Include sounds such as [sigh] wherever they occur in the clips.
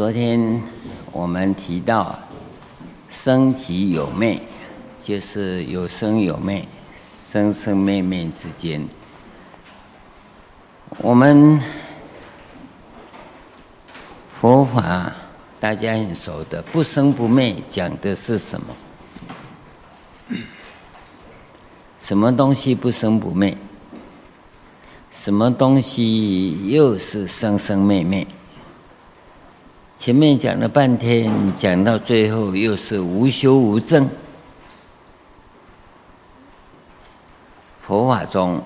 昨天我们提到生即有灭，就是有生有灭，生生灭灭之间。我们佛法大家很熟的，不生不灭讲的是什么？什么东西不生不灭？什么东西又是生生灭灭？前面讲了半天，讲到最后又是无修无证。佛法中，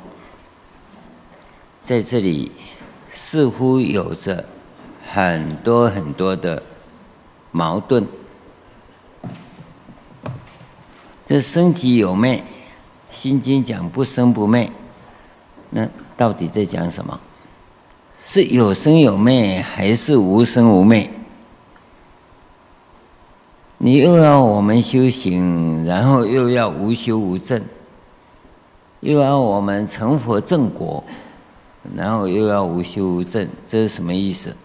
在这里似乎有着很多很多的矛盾。这生即有灭，《心经》讲不生不灭，那到底在讲什么？是有生有灭，还是无生无灭？你又要我们修行，然后又要无修无证，又要我们成佛正果，然后又要无修无证，这是什么意思？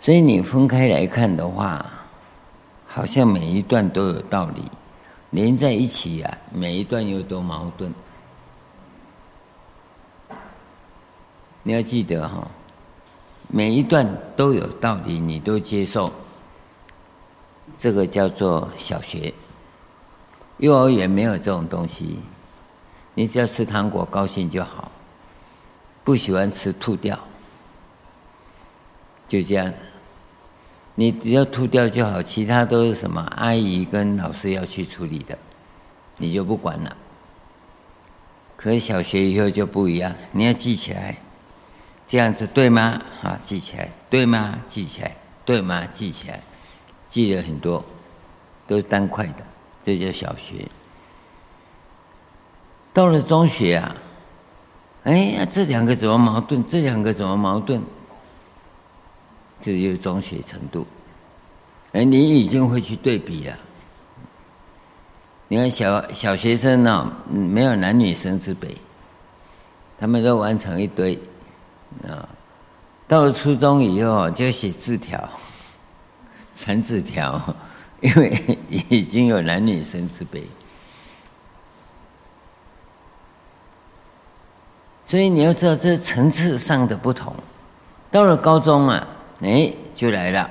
所以你分开来看的话，好像每一段都有道理，连在一起呀、啊，每一段又都矛盾。你要记得哈。每一段都有道理，你都接受，这个叫做小学。幼儿园没有这种东西，你只要吃糖果高兴就好，不喜欢吃吐掉，就这样。你只要吐掉就好，其他都是什么阿姨跟老师要去处理的，你就不管了。可是小学以后就不一样，你要记起来。这样子对吗？啊，记起来，对吗？记起来，对吗？记起来，记了很多，都是单块的，这叫小学。到了中学啊，哎呀，这两个怎么矛盾？这两个怎么矛盾？这就是中学程度。哎，你已经会去对比了。你看小小学生呢，没有男女生之别，他们都完成一堆。啊，到了初中以后就写字条，[laughs] 传纸条，[laughs] 因为已经有男女生之别，所以你要知道这层次上的不同。到了高中啊，哎，就来了，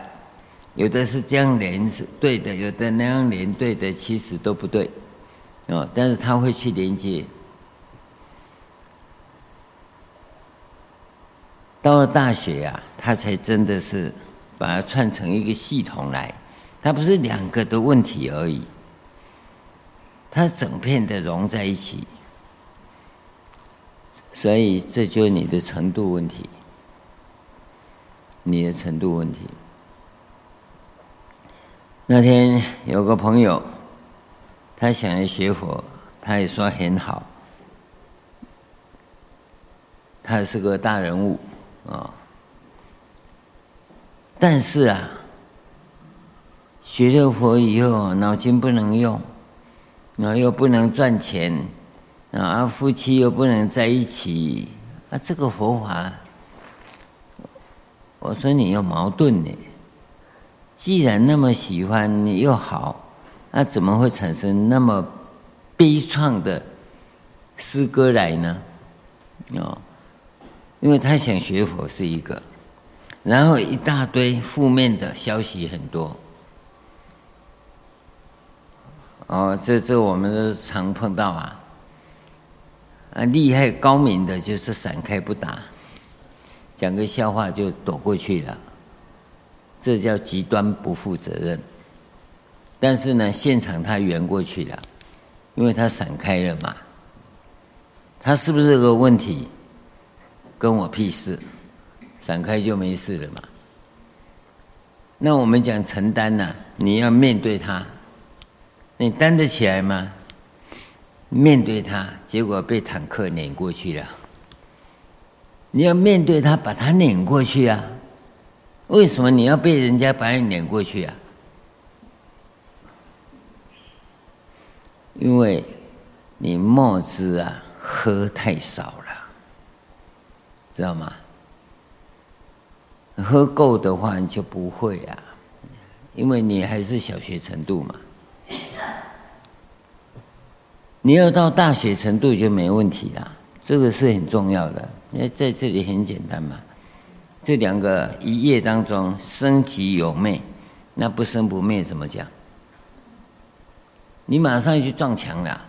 有的是这样连是对的，有的那样连对的，其实都不对，啊，但是他会去连接。到了大学呀、啊，他才真的是把它串成一个系统来，它不是两个的问题而已，它整片的融在一起，所以这就是你的程度问题，你的程度问题。那天有个朋友，他想来学佛，他也说很好，他是个大人物。啊、哦！但是啊，学了佛以后，脑筋不能用，然后又不能赚钱，啊，夫妻又不能在一起，啊，这个佛法，我说你有矛盾呢。既然那么喜欢，你又好，那怎么会产生那么悲怆的诗歌来呢？哦。因为他想学佛是一个，然后一大堆负面的消息很多，哦，这这我们都常碰到啊，啊，厉害高明的就是闪开不打，讲个笑话就躲过去了，这叫极端不负责任。但是呢，现场他圆过去了，因为他闪开了嘛，他是不是个问题？跟我屁事，闪开就没事了嘛。那我们讲承担呐、你要面对他，你担得起来吗？面对他，结果被坦克碾过去了。你要面对他，把他碾过去啊？为什么你要被人家把你碾过去啊？因为你墨汁啊喝太少了。知道吗？喝够的话，你就不会啊，因为你还是小学程度嘛。你要到大学程度就没问题了，这个是很重要的。因为在这里很简单嘛，这两个一夜当中生即有灭，那不生不灭怎么讲？你马上去撞墙了。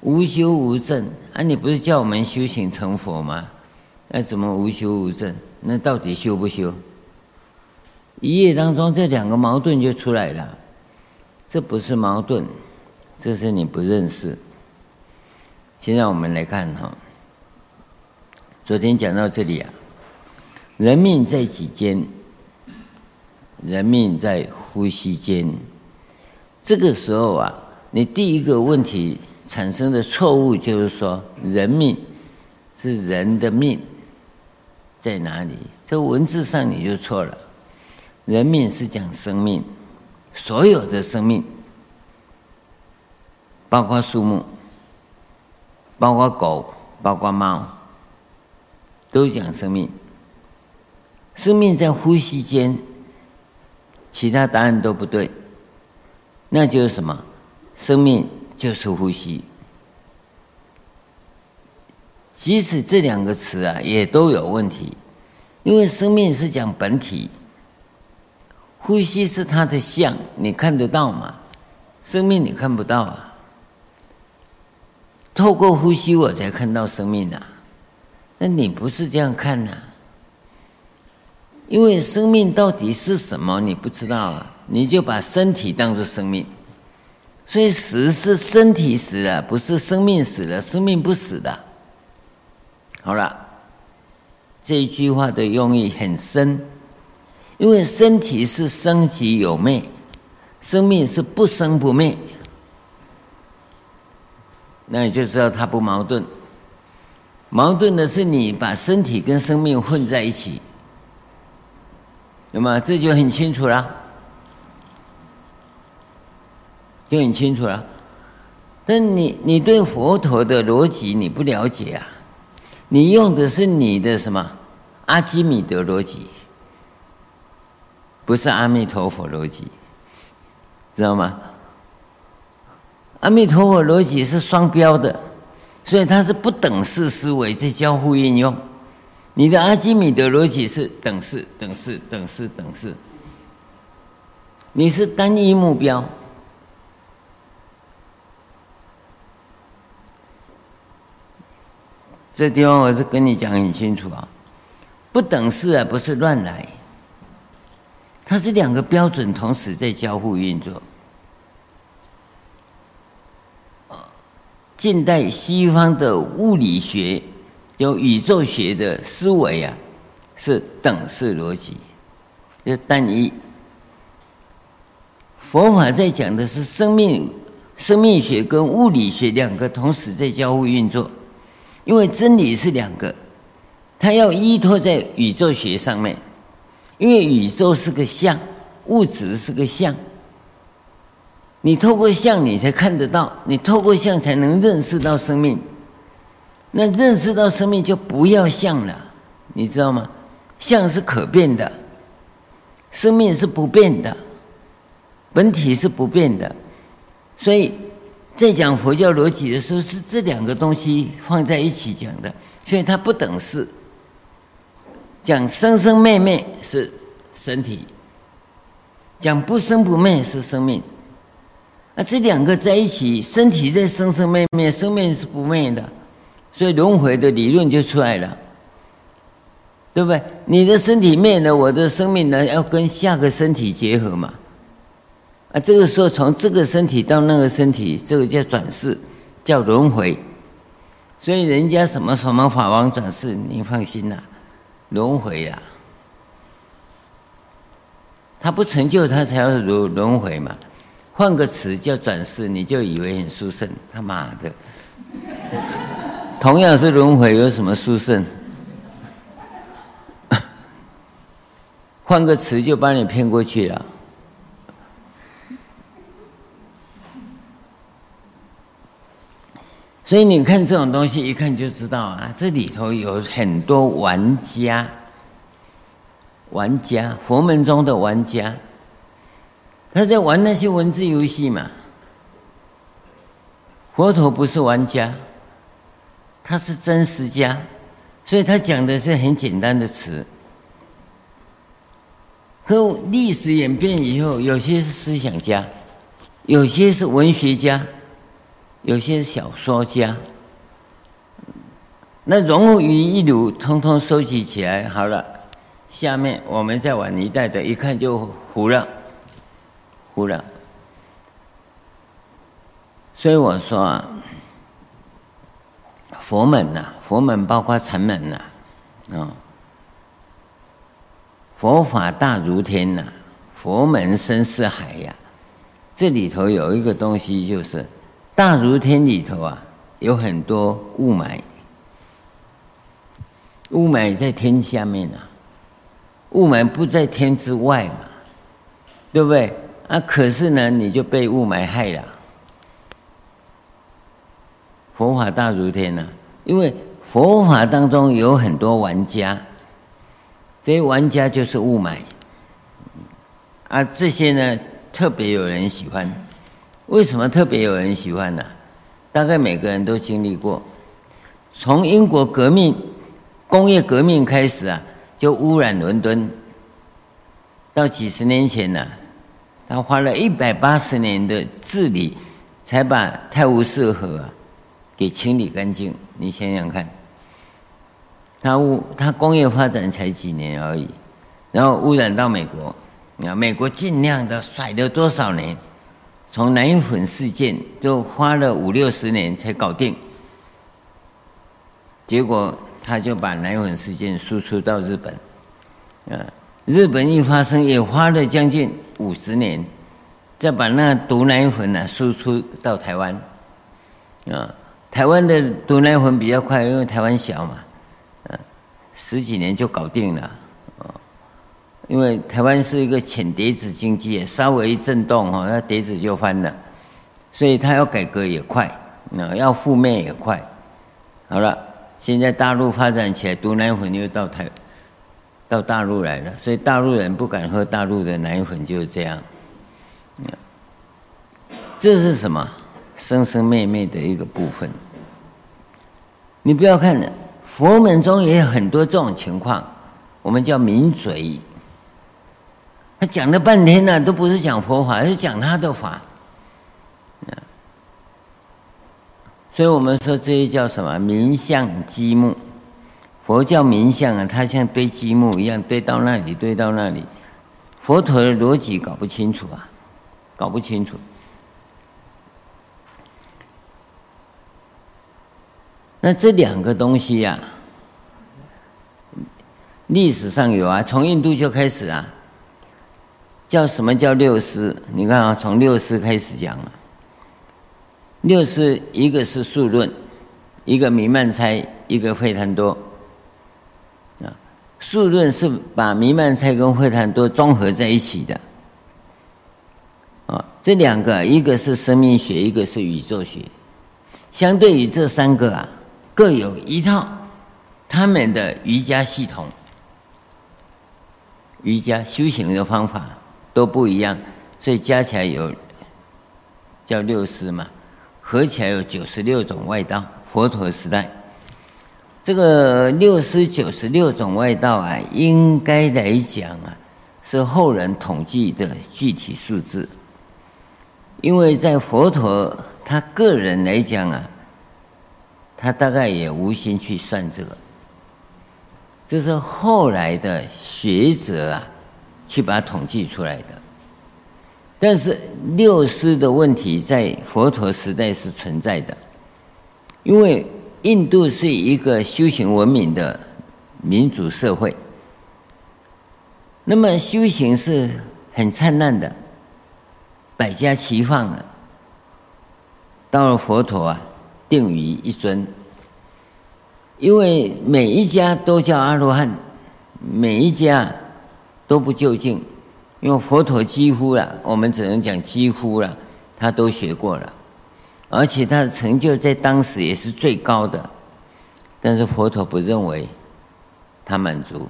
无修无证啊！你不是叫我们修行成佛吗？那怎么无修无证？那到底修不修？一夜当中这两个矛盾就出来了。这不是矛盾，这是你不认识。现在我们来看哈，昨天讲到这里啊，人命在几间？人命在呼吸间。这个时候啊，你第一个问题。产生的错误就是说，人命是人的命在哪里？这文字上你就错了。人命是讲生命，所有的生命，包括树木，包括狗，包括猫，都讲生命。生命在呼吸间，其他答案都不对。那就是什么？生命。就是呼吸，即使这两个词啊也都有问题，因为生命是讲本体，呼吸是它的相，你看得到吗？生命你看不到啊，透过呼吸我才看到生命啊，那你不是这样看呐？因为生命到底是什么你不知道啊，你就把身体当作生命。所以死是身体死了，不是生命死了，生命不死的。好了，这一句话的用意很深，因为身体是生即有灭，生命是不生不灭，那你就知道它不矛盾。矛盾的是你把身体跟生命混在一起，那么这就很清楚了。就很清楚了，但你你对佛陀的逻辑你不了解啊，你用的是你的什么？阿基米德逻辑，不是阿弥陀佛逻辑，知道吗？阿弥陀佛逻辑是双标的，所以它是不等式思维在交互运用。你的阿基米德逻辑是等式、等式、等式、等式，你是单一目标。这地方我是跟你讲很清楚啊，不等式啊，不是乱来，它是两个标准同时在交互运作。近代西方的物理学有宇宙学的思维啊，是等式逻辑，就单一。佛法在讲的是生命、生命学跟物理学两个同时在交互运作。因为真理是两个，它要依托在宇宙学上面，因为宇宙是个相，物质是个相。你透过相，你才看得到；你透过相，才能认识到生命。那认识到生命，就不要相了，你知道吗？相是可变的，生命是不变的，本体是不变的，所以。在讲佛教逻辑的时候，是这两个东西放在一起讲的，所以它不等式。讲生生灭灭是身体，讲不生不灭是生命。那，这两个在一起，身体在生生灭灭，生命是不灭的，所以轮回的理论就出来了，对不对？你的身体灭了，我的生命呢，要跟下个身体结合嘛。啊，这个时候从这个身体到那个身体，这个叫转世，叫轮回。所以人家什么什么法王转世，你放心啦，轮回呀。他不成就，他才要轮轮回嘛。换个词叫转世，你就以为很殊胜。他妈的，同样是轮回，有什么殊胜？[laughs] 换个词就把你骗过去了。所以你看这种东西，一看就知道啊，这里头有很多玩家，玩家，佛门中的玩家，他在玩那些文字游戏嘛。佛陀不是玩家，他是真实家，所以他讲的是很简单的词。可历史演变以后，有些是思想家，有些是文学家，有些小说家。那融入于一炉，通通收集起来好了。下面我们再往一代的，一看就糊了，糊了。所以我说啊，佛门呐，佛门包括禅门呐，啊，佛法大如天呐，佛门深似海呀。这里头有一个东西，就是大如天里头啊，有很多雾霾，雾霾在天下面啊，雾霾不在天之外嘛，对不对？啊，可是呢，你就被雾霾害了。佛法大如天呐、因为佛法当中有很多玩家，这些玩家就是雾霾，啊，这些呢特别有人喜欢，为什么特别有人喜欢呢、大概每个人都经历过，从英国革命、工业革命开始啊，就污染伦敦，到几十年前呢、他花了一百八十年的治理，才把泰晤士河啊。给清理干净，你想想看，他污他工业发展才几年而已，然后污染到美国，啊，美国尽量的甩了多少年，从奶粉事件都花了五六十年才搞定，结果他就把奶粉事件输出到日本，啊，日本一发生也花了将近五十年，再把那毒奶粉呢输出到台湾，啊。台湾的毒奶粉比较快，因为台湾小嘛，嗯，十几年就搞定了，因为台湾是一个浅碟子经济，稍微一震动哈，那碟子就翻了，所以它要改革也快，那要覆灭也快。好了，现在大陆发展起来，毒奶粉又到台到大陆来了，所以大陆人不敢喝大陆的奶粉，就是这样。这是什么？生生灭灭的一个部分，你不要看，佛门中也有很多这种情况，我们叫名嘴，他讲了半天呢，都不是讲佛法，是讲他的法，所以我们说这些叫什么？名相积木，佛教名相啊，它像堆积木一样，堆到那里，堆到那里，佛陀的逻辑搞不清楚啊，搞不清楚。那这两个东西呀、啊，历史上有啊，从印度就开始啊，叫什么叫六师？你看啊，从六师开始讲了。六师一个是数论，一个弥曼猜，一个会谈多。啊，数论是把弥曼猜跟会谈多综合在一起的。啊，这两个一个是生命学，一个是宇宙学，相对于这三个啊。各有一套他们的瑜伽系统，瑜伽修行的方法都不一样，所以加起来有叫六师嘛，合起来有九十六种外道。佛陀时代，这个六师九十六种外道啊，应该来讲啊，是后人统计的具体数字，因为在佛陀他个人来讲啊。他大概也无心去算这个，这是后来的学者啊，去把它统计出来的。但是六师的问题在佛陀时代是存在的，因为印度是一个修行文明的民主社会，那么修行是很灿烂的，百家齐放的。到了佛陀啊。定于一尊，因为每一家都叫阿罗汉，每一家都不就近，因为佛陀几乎了，我们只能讲几乎了，他都学过了，而且他的成就在当时也是最高的。但是佛陀不认为他满足，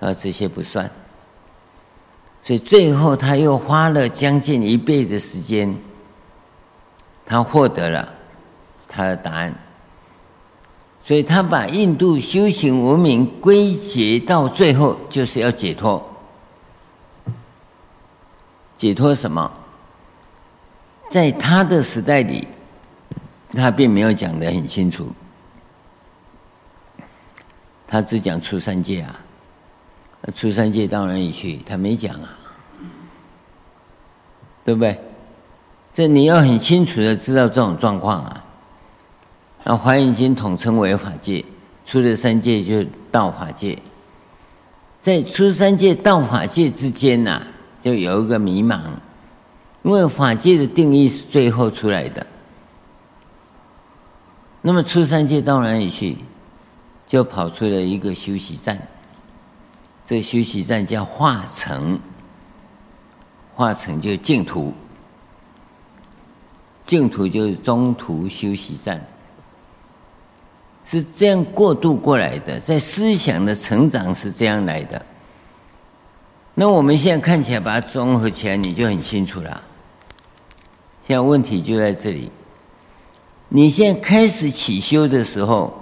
而这些不算。所以最后他又花了将近一倍的时间，他获得了他的答案。所以他把印度修行文明归结到最后，就是要解脱。解脱什么？在他的时代里，他并没有讲得很清楚，他只讲出三界啊。出三界到哪里去？他没讲啊，对不对？这你要很清楚的知道这种状况啊。那《华严经》统称为法界，出了三界就道法界，在出三界道法界之间呐、就有一个迷茫，因为法界的定义是最后出来的。那么出三界到哪里去？就跑出了一个休息站。这休息站叫化城，化城就净土，净土就是中途休息站，是这样过渡过来的，在思想的成长是这样来的。那我们现在看起来把它综合起来，你就很清楚了。现在问题就在这里，你现在开始起修的时候。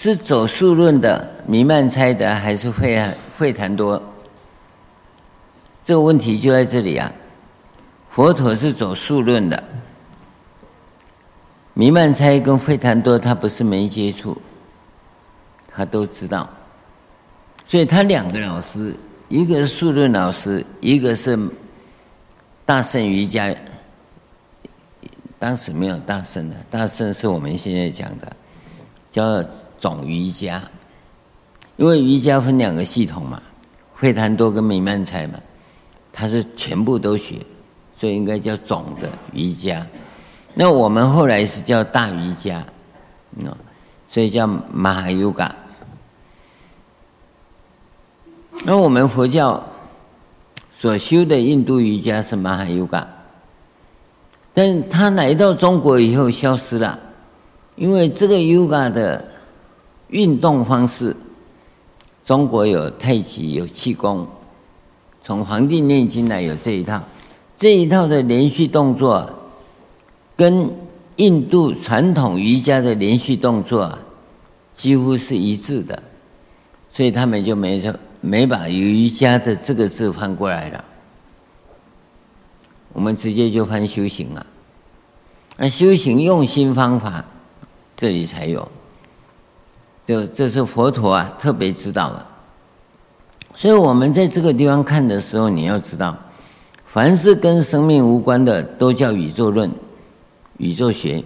是走数论的弥曼猜的，还是费费谈多？这个问题就在这里啊。佛陀是走数论的，弥曼猜跟费谈多他不是没接触，他都知道。所以他两个老师，一个是数论老师，一个是大圣瑜伽。当时没有大圣的，大圣是我们现在讲的，叫。总瑜伽，因为瑜伽分两个系统嘛，会谈多跟弥曼才嘛，他是全部都学，所以应该叫总的瑜伽。那我们后来是叫大瑜伽，嗯，所以叫马哈瑜伽。那我们佛教所修的印度瑜伽是玛哈瑜伽，但他来到中国以后消失了，因为这个瑜伽的。运动方式，中国有太极，有气功，从《黄帝内经》来有这一套，这一套的连续动作，跟印度传统瑜伽的连续动作几乎是一致的，所以他们就没说没把瑜伽的这个字翻过来了，我们直接就翻修行了，那修行用心方法，这里才有。就这是佛陀啊，特别知道的。所以我们在这个地方看的时候，你要知道，凡是跟生命无关的，都叫宇宙论、宇宙学；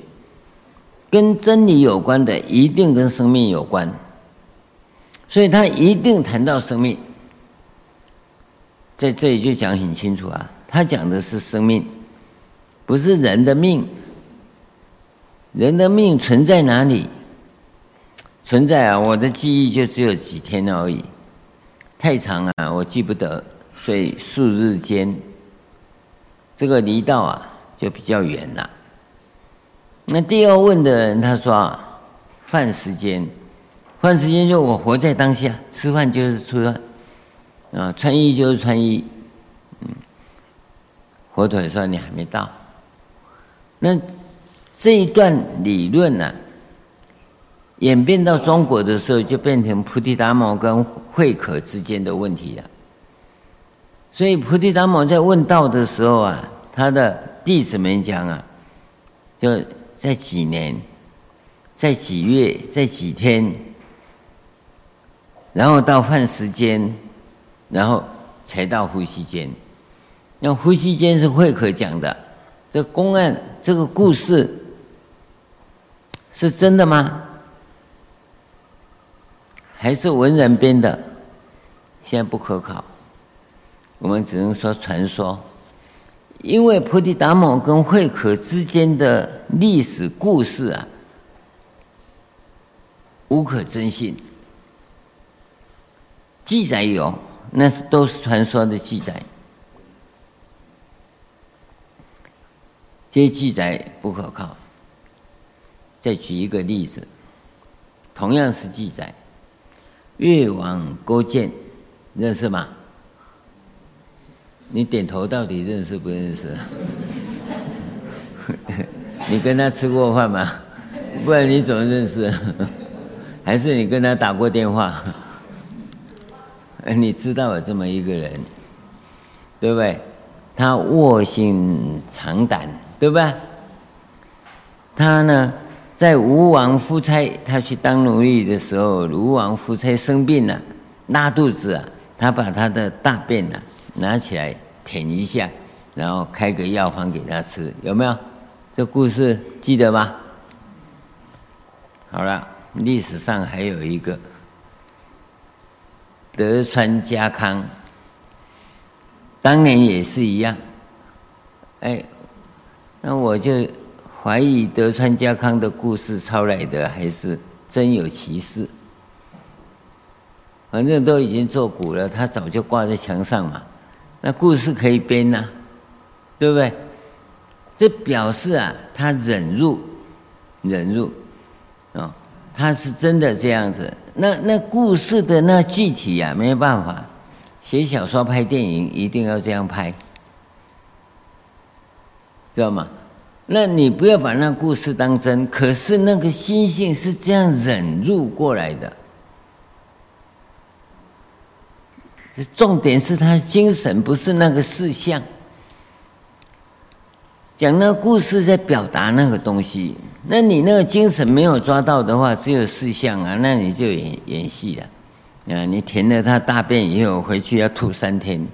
跟真理有关的，一定跟生命有关。所以他一定谈到生命，在这里就讲很清楚啊，他讲的是生命，不是人的命。人的命存在哪里？存在啊，我的记忆就只有几天而已，太长啊，我记不得，所以数日间，这个离道啊就比较远了。那第二问的人他说啊，饭时间，换时间就我活在当下，吃饭就是吃饭，啊，穿衣就是穿衣，嗯，佛陀说你还没到，那这一段理论呢、啊？演变到中国的时候，就变成菩提达摩跟慧可之间的问题了。所以菩提达摩在问道的时候啊，他的弟子们讲啊，就在几年，在几月，在几天，然后到饭时间，然后才到呼吸间。那呼吸间是慧可讲的，这公案这个故事是真的吗？还是文人编的，现在不可考，我们只能说传说。因为菩提达摩跟慧可之间的历史故事啊，无可证信。记载有，那是都是传说的记载。这些记载不可靠。再举一个例子，同样是记载，越王勾践，认识吗？你点头到底认识不认识？[laughs] 你跟他吃过饭吗？不然你怎么认识？还是你跟他打过电话？你知道有这么一个人，对不对？他卧薪尝胆，对不对？他呢，在吴王夫差他去当奴隶的时候，吴王夫差生病了，拉肚子啊，他把他的大便啊拿起来舔一下，然后开个药方给他吃，有没有？这故事记得吧？好了，历史上还有一个。德川家康，当年也是一样，哎，那我就怀疑德川家康的故事抄来的，还是真有其事。反正都已经作古了，他早就挂在墙上嘛，那故事可以编呐、对不对？这表示啊，他忍辱，忍辱，啊、他是真的这样子。那那故事的那具体呀、啊，没办法，写小说、拍电影一定要这样拍，知道吗？那你不要把那故事当真，可是那个心性是这样忍辱过来的。这重点是他精神，不是那个事项。讲那故事在表达那个东西。那你那个精神没有抓到的话，只有四项啊，那你就演演戏了。啊，你填了他大便以后回去要吐三天，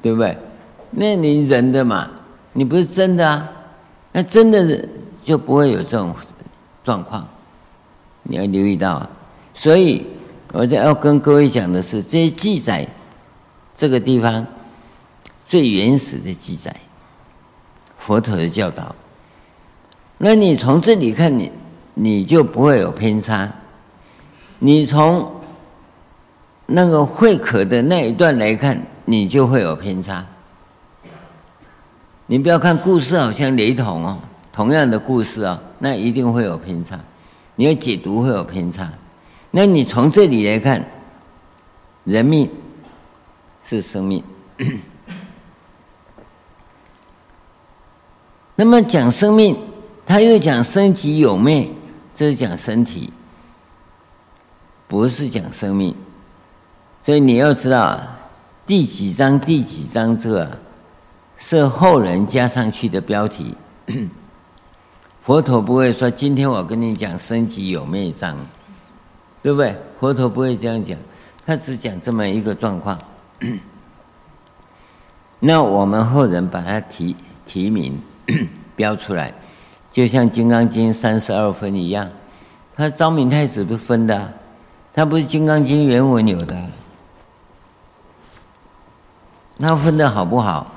对不对？那你人的嘛，你不是真的啊？那真的就不会有这种状况。你要留意到啊。所以我在要跟各位讲的是，这些记载这个地方最原始的记载，佛陀的教导。那你从这里看你，你就不会有偏差。你从那个会可的那一段来看，你就会有偏差。你不要看故事好像雷同哦，同样的故事啊，那一定会有偏差。你要解读会有偏差。那你从这里来看，人命是生命。[coughs] 那么讲生命。他又讲生即有灭，这是讲身体，不是讲生命。所以你要知道第几章第几章这个是后人加上去的标题。[coughs] 佛陀不会说今天我跟你讲生即有灭章，对不对？佛陀不会这样讲，他只讲这么一个状况。[coughs] 那我们后人把它提提名 [coughs] 标出来。就像《金刚经》三十二分一样，他昭明太子不分的，他不是《金刚经》原文有的，那分的好不好？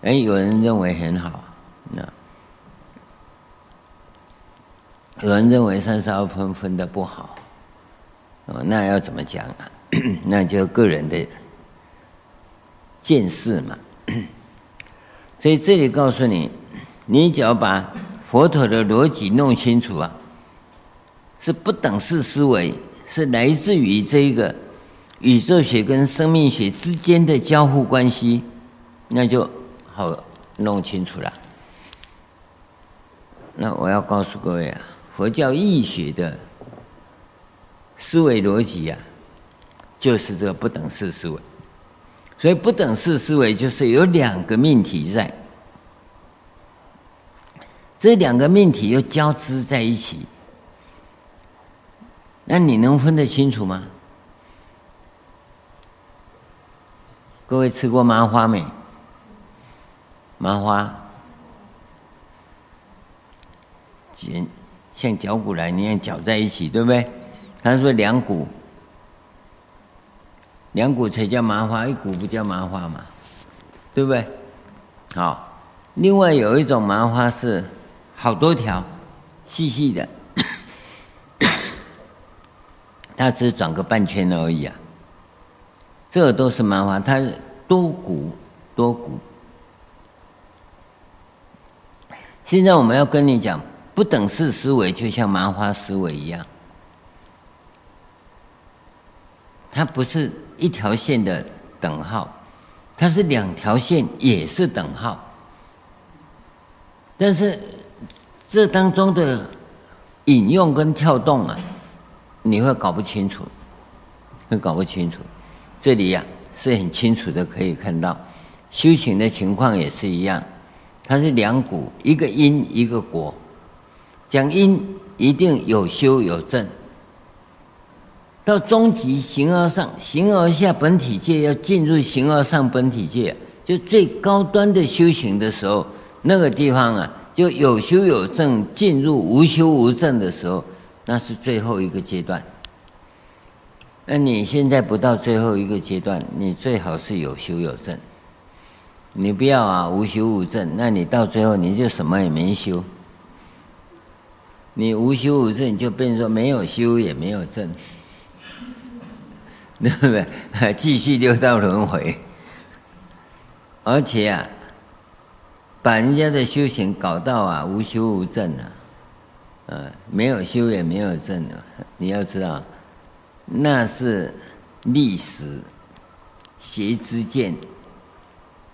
哎，有人认为很好，那有人认为三十二分分的不好，哦，那要怎么讲啊？[clears throat] 那就个人的见识嘛。所以这里告诉你，你只要把。佛陀的逻辑弄清楚啊，是不等式思维，是来自于这一个宇宙学跟生命学之间的交互关系，那就好弄清楚了。那我要告诉各位啊，佛教易学的思维逻辑啊，就是这个不等式思维。所以不等式思维就是有两个命题在。这两个命题又交织在一起，那你能分得清楚吗？各位吃过麻花没？麻花卷像绞股来那样绞在一起，对不对？它是不是两股？两股才叫麻花，一股不叫麻花嘛，对不对？好，另外有一种麻花是。好多条，细细的，[coughs] 它只转个半圈而已啊。这个都是麻花，它是多股多股。现在我们要跟你讲，不等式思维就像麻花思维一样，它不是一条线的等号，它是两条线也是等号，但是这当中的引用跟跳动啊，你会搞不清楚，会搞不清楚。这里呀、啊、是很清楚的，可以看到修行的情况也是一样，它是两股，一个因一个果。讲因一定有修有证，到终极形而上，形而下本体界要进入形而上本体界，就最高端的修行的时候，那个地方啊，就有修有证进入无修无证的时候，那是最后一个阶段。那你现在不到最后一个阶段，你最好是有修有证。你不要啊，无修无证，那你到最后你就什么也没修。你无修无证，就变成说没有修也没有证，[laughs] 对不对？继续六道轮回，而且啊，把人家的修行搞到啊无修无证啊，呃，没有修也没有证的，你要知道。那是历史邪之见，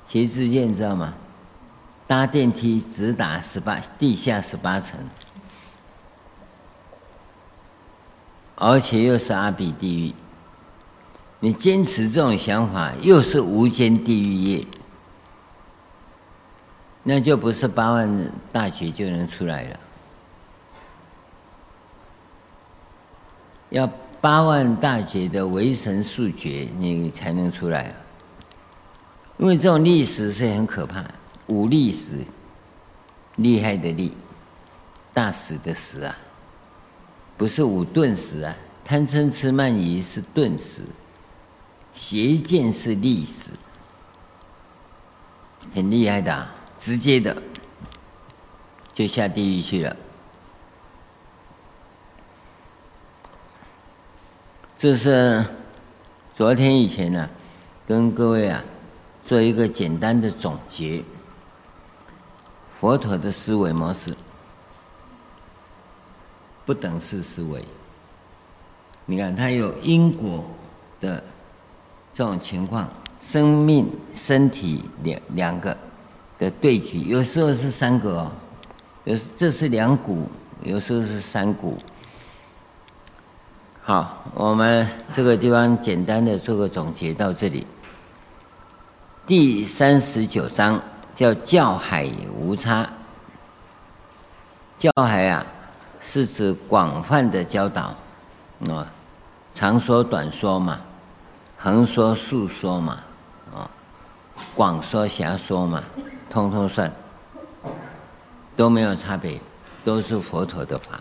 邪之见知道吗？搭电梯直达十八地下十八层，而且又是阿鼻地狱。你坚持这种想法，又是无间地狱业，那就不是八万大劫就能出来了，要。八万大劫的唯神速决，你才能出来。因为这种历史是很可怕，五历史，厉害的厉，大史的死啊，不是五顿死啊，贪嗔痴慢疑是顿死，邪见是历史，很厉害的啊，直接的就下地狱去了。这是昨天以前呢、跟各位啊做一个简单的总结。佛陀的思维模式，不等式思维。你看，它有因果的这种情况，生命、身体两两个的对举，有时候是三个哦，有这是两股，有时候是三股。好，我们这个地方简单的做个总结到这里。第三十九章叫教海无差。教海啊，是指广泛的教导，啊，长说短说嘛，横说竖说嘛，啊，广说狭说嘛，通通算，都没有差别，都是佛陀的法。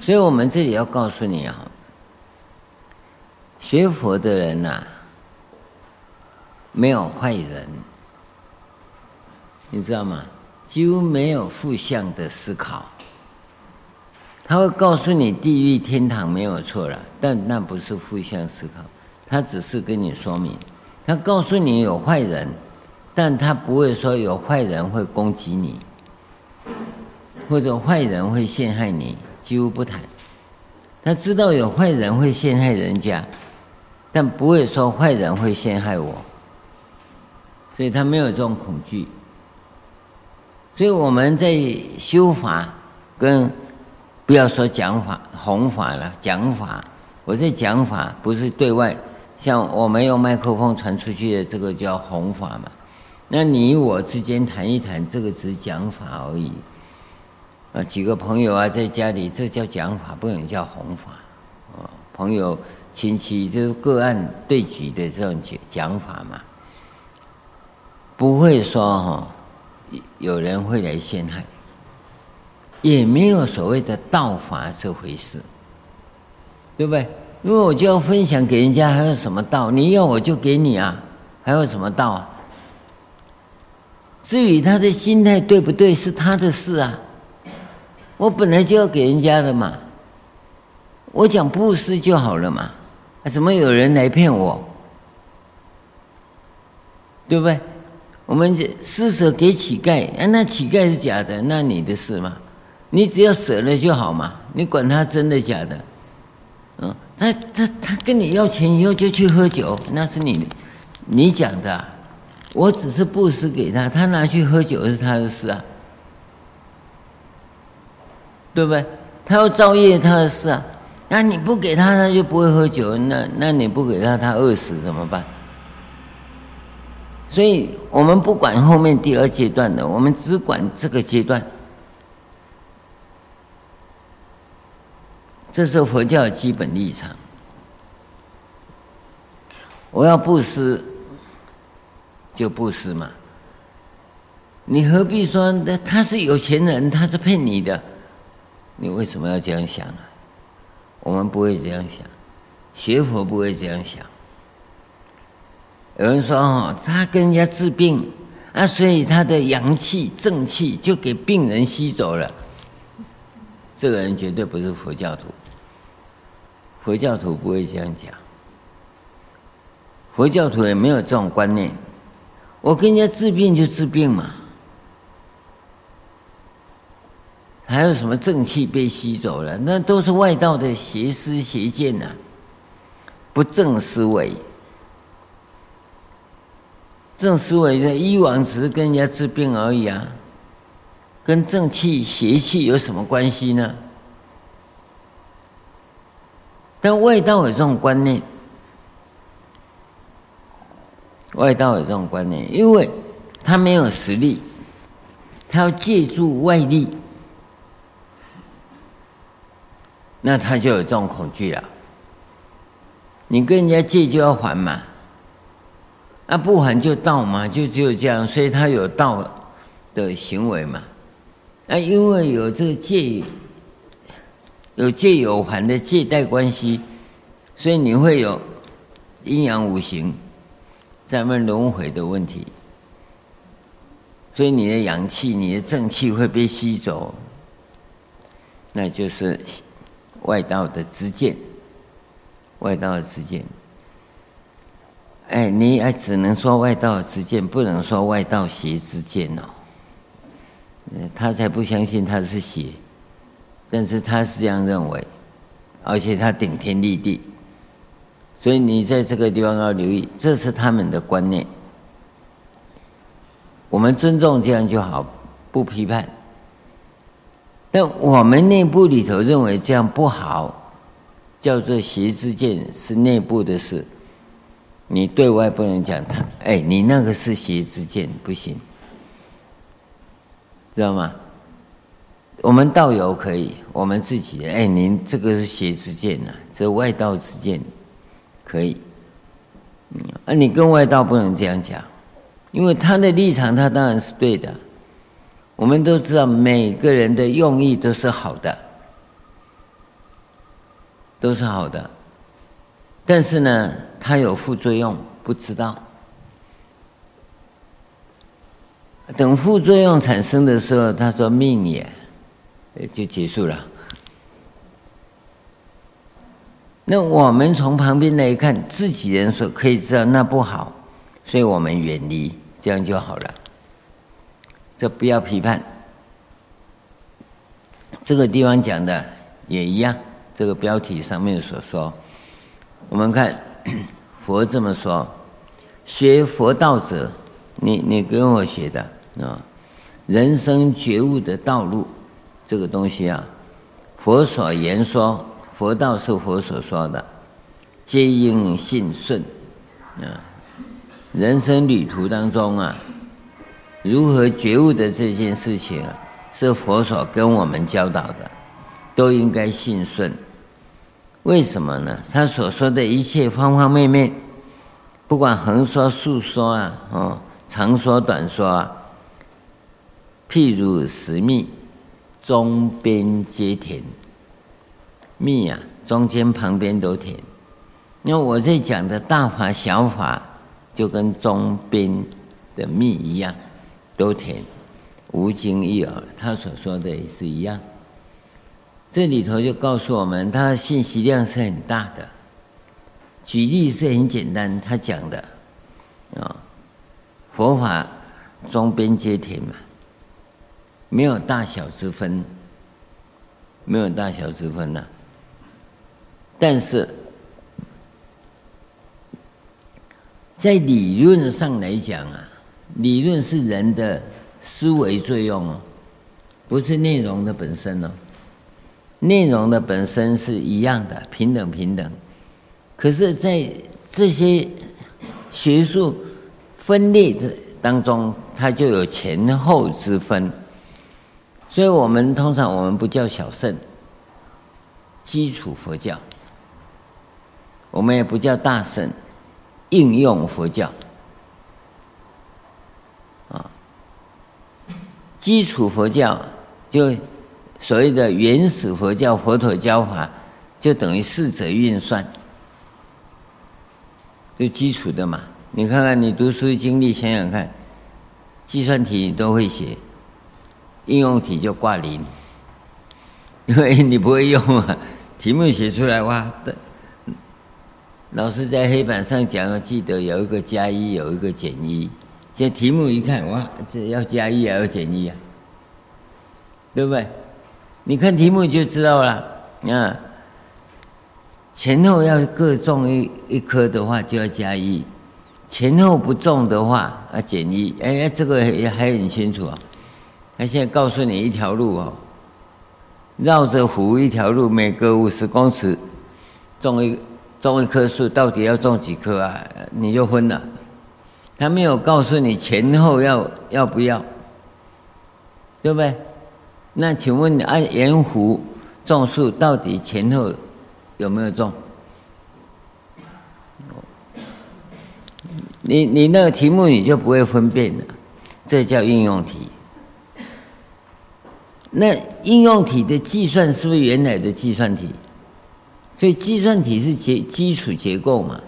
所以我们这里要告诉你啊。学佛的人呐、没有坏人，你知道吗？几乎没有负向的思考。他会告诉你地狱天堂没有错了，但那不是负向思考，他只是跟你说明。他告诉你有坏人，但他不会说有坏人会攻击你，或者坏人会陷害你，几乎不谈。他知道有坏人会陷害人家。但不会说坏人会陷害我，所以他没有这种恐惧。所以我们在修法跟不要说讲法、弘法了，讲法，我在讲法不是对外，像我们用麦克风传出去的这个叫弘法嘛。那你我之间谈一谈，这个只是讲法而已。啊，几个朋友啊，在家里，这叫讲法，不能叫弘法。啊，朋友。亲戚就是个案对举的这种讲讲法嘛，不会说哈，有人会来陷害，也没有所谓的道法这回事，对不对？因为我就要分享给人家，还有什么道？你要我就给你啊，还有什么道啊？至于他的心态对不对，是他的事啊，我本来就要给人家的嘛，我讲布施就好了嘛。怎么有人来骗我？对不对？我们施舍给乞丐，啊，那乞丐是假的，那你的事嘛，你只要舍了就好嘛，你管他真的假的，嗯，他他他跟你要钱以后就去喝酒，那是你你讲的，我只是布施给他，他拿去喝酒是他的事啊，对不对？他要造业他的事啊，那你不给他，他就不会喝酒，那那你不给他，他饿死怎么办？所以我们不管后面第二阶段的，我们只管这个阶段。这是佛教的基本立场。我要布施，就布施嘛。你何必说那他是有钱人，他是骗你的？你为什么要这样想啊？我们不会这样想，学佛不会这样想。有人说：“哦，他跟人家治病啊，所以他的阳气、正气就给病人吸走了。”这个人绝对不是佛教徒。佛教徒不会这样讲，佛教徒也没有这种观念。我跟人家治病就治病嘛，还有什么正气被吸走了？那都是外道的邪思邪见呐，不正思维。正思维的医王只是跟人家治病而已啊，跟正气邪气有什么关系呢？但外道有这种观念，外道有这种观念，因为他没有实力，他要借助外力，那他就有这种恐惧了。你跟人家借就要还嘛。那、不还就盗嘛，就只有这样，所以他有盗的行为嘛。那、因为有这个借，有借有还的借贷关系，所以你会有阴阳五行在那轮回的问题。所以你的阳气、你的正气会被吸走，那就是外道的之见，外道的知见。哎，你哎，只能说外道之见，不能说外道邪之见哦。他才不相信他是邪，但是他是这样认为，而且他顶天立地，所以你在这个地方要留意，这是他们的观念。我们尊重这样就好，不批判。但我们内部里头认为这样不好，叫做邪之见，是内部的事。你对外不能讲他，哎，你那个是邪之见，不行，知道吗？我们道友可以，我们自己，哎，您这个是邪之见呐，这外道之见，可以。啊，你跟外道不能这样讲，因为他的立场，他当然是对的。我们都知道，每个人的用意都是好的，都是好的。但是呢，它有副作用，不知道。等副作用产生的时候，他说命也，就结束了。那我们从旁边来看，自己人说可以知道那不好，所以我们远离，这样就好了。这不要批判。这个地方讲的也一样，这个标题上面所说。我们看佛这么说：学佛道者，你你跟我学的啊，人生觉悟的道路，这个东西啊，佛所言说，佛道是佛所说的，皆应信顺啊。人生旅途当中啊，如何觉悟的这件事情啊，是佛所跟我们教导的，都应该信顺。为什么呢？他所说的一切方方面面，不管横说竖说啊，哦，长说短说啊，譬如食蜜，中边皆甜。蜜啊，中间旁边都甜。因为我在讲的大法小法，就跟中边的蜜一样，都甜，无经一耳。他所说的也是一样。这里头就告诉我们，它的信息量是很大的。举例是很简单，他讲的啊，佛法中边皆甜嘛，没有大小之分，没有大小之分呐、但是在理论上来讲啊，理论是人的思维作用哦，不是内容的本身哦。内容的本身是一样的，平等平等。可是，在这些学术分裂的当中，它就有前后之分。所以我们通常我们不叫小乘，基础佛教。我们也不叫大乘，应用佛教。啊，基础佛教就所谓的原始佛教，佛陀教法就等于四则运算，就基础的嘛。你看看你读书经历，想想看，计算题你都会写，应用题就挂零，因为你不会用啊。题目写出来哇老师在黑板上讲，记得有一个加一，有一个减一。这题目一看，哇，这要加一还要减一啊？对不对？你看题目就知道了。啊，前后要各种一一颗的话，就要加一；前后不种的话，啊减一。哎，这个也还很清楚啊。他现在告诉你一条路哦，绕着湖一条路，每隔五十公尺种一。种一棵树到底要种几棵啊？你就昏了。他没有告诉你前后要要不要，对不对？那请问你按盐湖种树到底前后有没有种？你你那个题目你就不会分辨了，这叫应用题。那应用题的计算是不是原来的计算题？所以计算体是结基础结构嘛，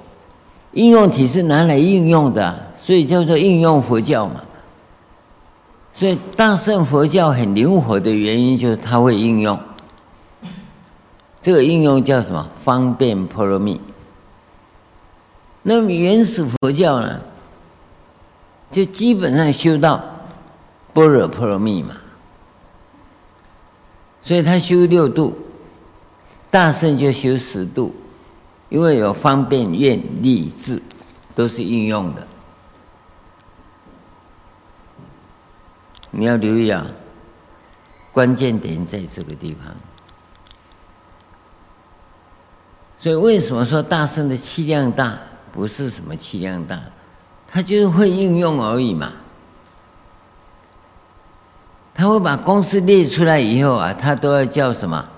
应用体是拿来应用的，所以叫做应用佛教嘛。所以大乘佛教很灵活的原因就是它会应用，这个应用叫什么？方便波罗蜜。那么原始佛教呢，就基本上修到般若波罗蜜嘛，所以他修六度。大圣就修十度，因为有方便、愿、力、智，都是应用的。你要留意啊，关键点在这个地方。所以为什么说大圣的气量大？不是什么气量大，他就是会应用而已嘛。他会把公式列出来以后啊，他都要叫什么？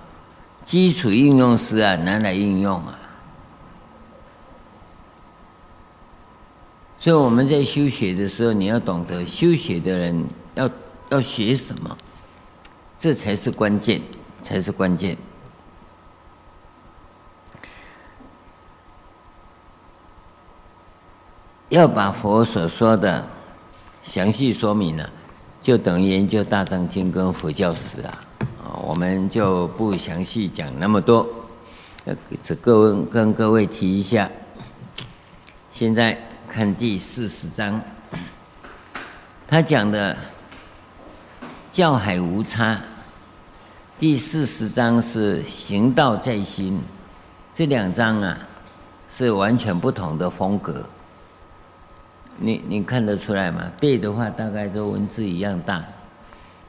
基础应用师啊，拿来应用啊。所以我们在修学的时候，你要懂得修学的人要要学什么，这才是关键，才是关键。要把佛所说的详细说明了，就等于研究大藏经跟佛教史啊。我们就不详细讲那么多，只各位跟各位提一下。现在看第四十章，他讲的教海无差。第四十章是行道在心，这两章啊是完全不同的风格。你你看得出来吗？背的话大概都文字一样大。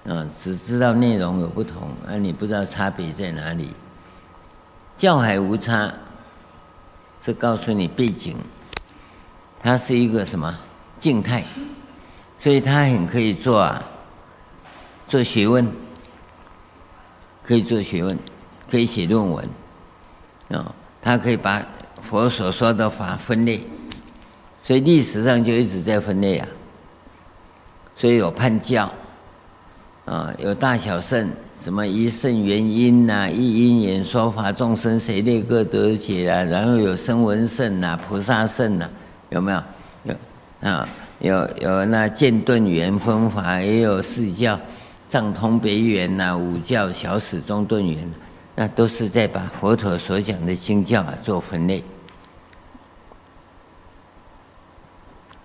啊，只知道内容有不同，啊，你不知道差别在哪里。教海无差，是告诉你背景，它是一个什么静态，所以它很可以做啊，做学问，可以做学问，可以写论文，啊，它可以把佛所说的法分类，所以历史上就一直在分类啊，所以有判教。啊，有大小圣，什么一乘原因呐，一因缘说法众生谁那个得解啊？然后有声闻圣呐，菩萨圣呐，有没有？有啊，有有那渐顿圆分法，也有四教藏通别圆呐，五教小始中顿圆，那都是在把佛陀所讲的经教啊做分类，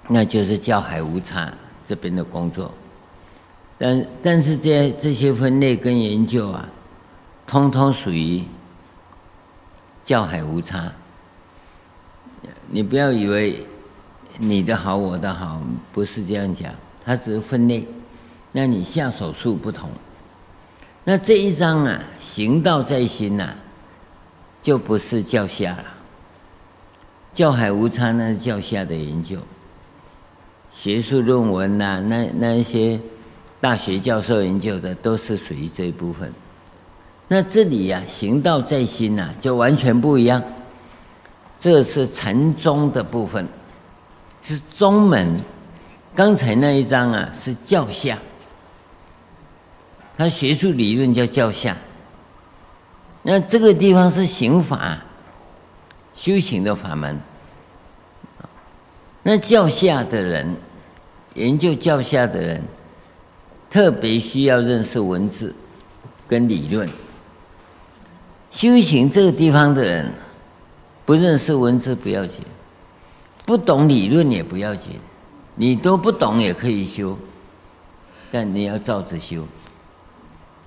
那就是教海无差，这边的工作。但但是这这些分类跟研究啊，通通属于教海无差。你不要以为你的好我的好，不是这样讲，它只是分类。那你下手术不同。那这一章啊，行道在心呐、啊，就不是教下了。教海无差，那是教下的研究，学术论文呐、那那一些大学教授研究的，都是属于这一部分。那这里呀、啊，行道在心呐、就完全不一样。这是禅宗的部分，是宗门。刚才那一章啊，是教下。他学术理论叫教下。那这个地方是行法。修行的法门，那教下的人，研究教下的人，特别需要认识文字跟理论。修行这个地方的人，不认识文字不要紧，不懂理论也不要紧，你都不懂也可以修，但你要照着修。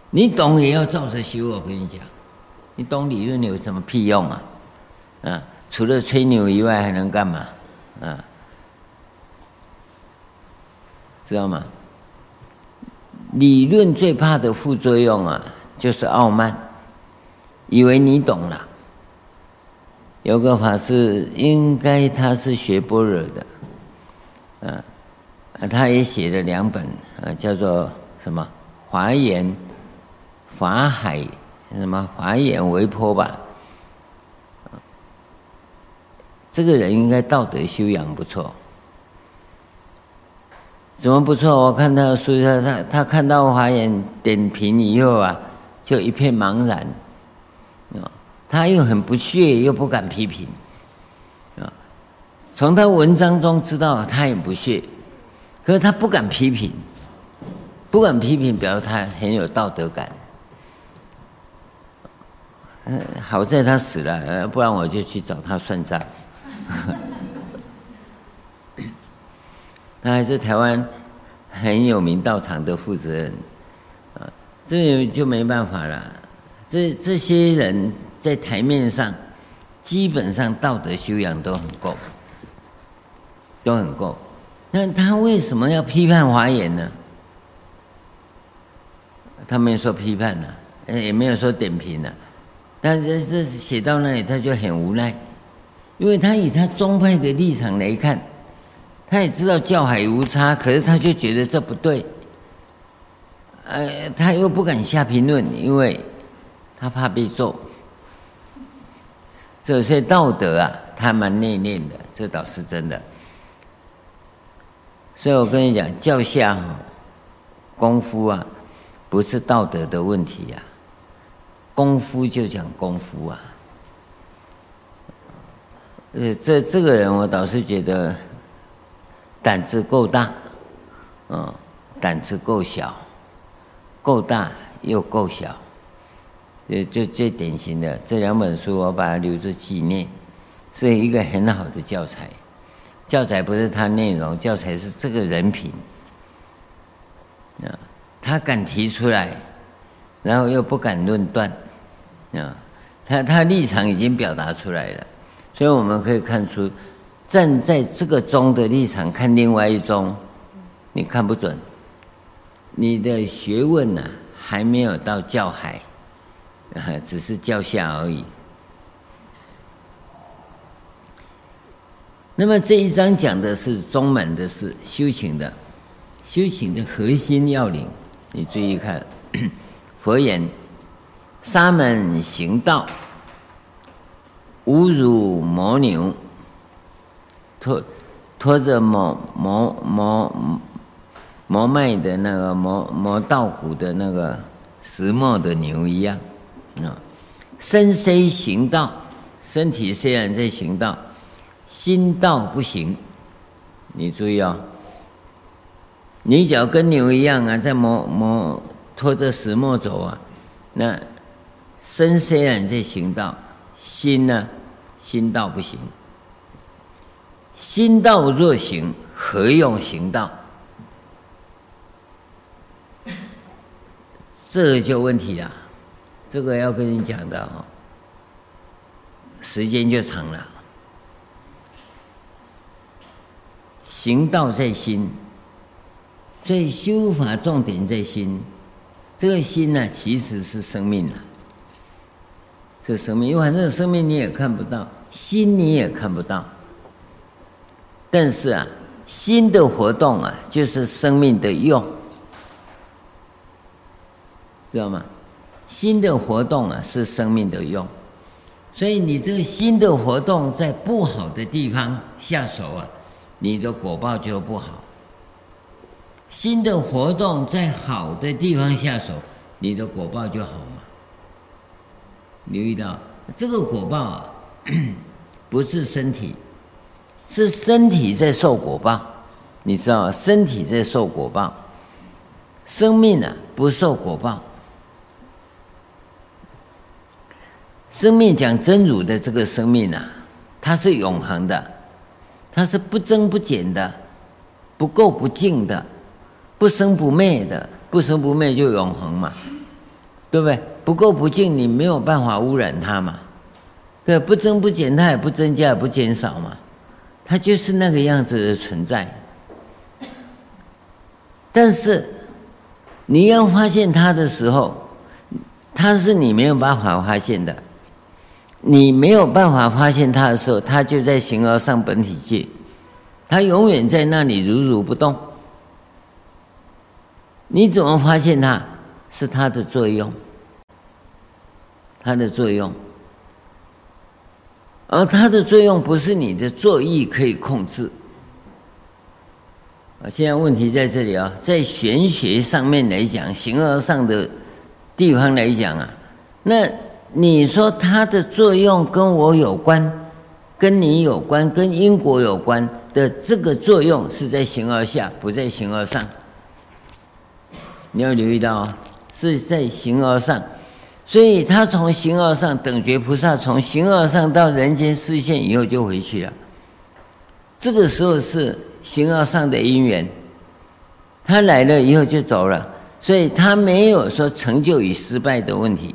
你懂也要照着修，我跟你讲，你懂理论有什么屁用啊？啊，除了吹牛以外，还能干嘛？啊，知道吗？理论最怕的副作用啊，就是傲慢，以为你懂了。有个法师，应该他是学般若的，啊，他也写了两本，啊，叫做什么《华严法海》，什么《华严维波》吧。这个人应该道德修养不错，怎么不错？我看他的书，他他他看到华严点评以后啊，就一片茫然，啊，他又很不屑，又不敢批评，啊，从他文章中知道他也不屑，可是他不敢批评，不敢批评，表示他很有道德感。嗯，好在他死了，不然我就去找他算账。他还是台湾很有名道场的负责人啊，这就没办法了。这这些人在台面上基本上道德修养都很够，都很够。那他为什么要批判华严呢？他没有说批判呢，也没有说点评呢，但是这写到那里他就很无奈。因为他以他宗派的立场来看，他也知道教海无差，可是他就觉得这不对，呃，他又不敢下评论，因为他怕被揍。这些道德啊，他蛮内敛的，这倒是真的。所以我跟你讲，教下功夫啊，不是道德的问题呀，功夫就讲功夫啊。呃，这这个人我倒是觉得胆子够大，嗯，胆子够小，够大又够小，呃，就最典型的这两本书，我把它留着纪念，是一个很好的教材。教材不是它内容，教材是这个人品。啊，他敢提出来，然后又不敢论断，啊，他他立场已经表达出来了。所以我们可以看出，站在这个宗的立场看另外一宗，你看不准，你的学问呢、还没有到教海，[laughs] 只是教下而已。那么这一章讲的是宗门的事，修行的，修行的核心要领，你注意看，[coughs] 佛言：沙门行道。侮辱牦牛，拖拖着磨磨磨磨麦的那个磨磨稻谷的那个石磨的牛一样啊！身虽行道，身体虽然在行道，心道不行。你注意哦，你脚跟牛一样啊，在磨磨拖着石磨走啊，那身虽然在行道。心呢？心道不行。心道若行，何用行道？这就问题了，这个要跟你讲的哦。时间就长了，行道在心，所以修法重点在心。这个心呢，其实是生命啊，是生命。因为反正生命你也看不到，心你也看不到。但是啊，心的活动啊，就是生命的用，知道吗？心的活动啊，是生命的用。所以你这个心的活动在不好的地方下手啊。你的果报就不好。心的活动在好的地方下手，你的果报就好嘛。留意到这个果报啊，[coughs] 不是身体，是身体在受果报。你知道？身体在受果报，生命啊不受果报。生命讲真如的这个生命啊，它是永恒的。它是不增不减的，不垢不净的，不生不灭的，不生不灭就永恒嘛，对不对？不垢不净，你没有办法污染它嘛，对，不增不减，它也不增加也不减少嘛，它就是那个样子的存在。但是你要发现它的时候，它是你没有办法发现的。你没有办法发现它的时候，它就在形而上本体界，它永远在那里如如不动。你怎么发现它？是它的作用，它的作用，而它的作用不是你的作意可以控制。啊，现在问题在这里啊，在玄学上面来讲，形而上的地方来讲啊，那。你说它的作用跟我有关，跟你有关，跟因果有关的这个作用是在形而下，不在形而上。你要留意到啊，是在形而上，所以他从形而上，等觉菩萨从形而上到人间示现以后就回去了。这个时候是形而上的因缘，他来了以后就走了，所以他没有说成就与失败的问题。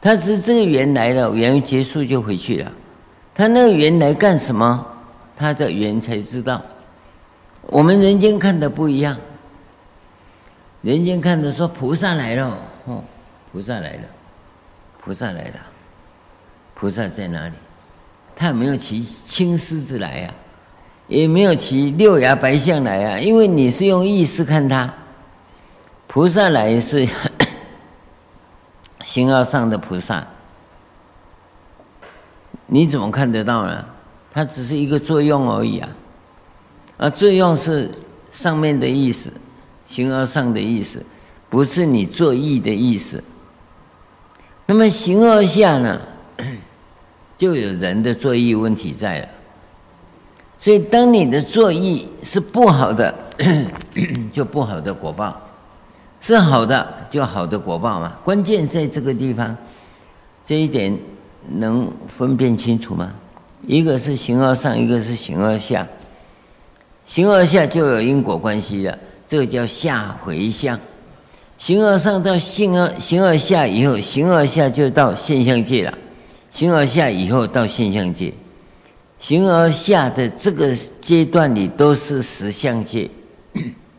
他只是这个缘来了，缘结束就回去了。他那个缘来干什么？他的缘才知道。我们人间看的不一样，人间看的说菩萨来了，哦，菩萨来了，菩萨来了，菩萨在哪里？他也没有骑青狮子来呀、也没有骑六牙白象来呀、因为你是用意识看他，菩萨来是。形而上的菩萨，你怎么看得到呢？它只是一个作用而已啊，而作用是上面的意思，形而上的意思，不是你作意的意思。那么形而下呢，[clears throat] 就有人的作意问题在了。所以，当你的作意是不好的，[clears throat] 就不好的果报。是好的，就好的果报嘛。关键在这个地方，这一点能分辨清楚吗？一个是形而上，一个是形而下。形而下就有因果关系了，这个叫下回向。形而上到形而形而下以后，形而下就到现象界了。形而下以后到现象界，形而下的这个阶段里都是实相界。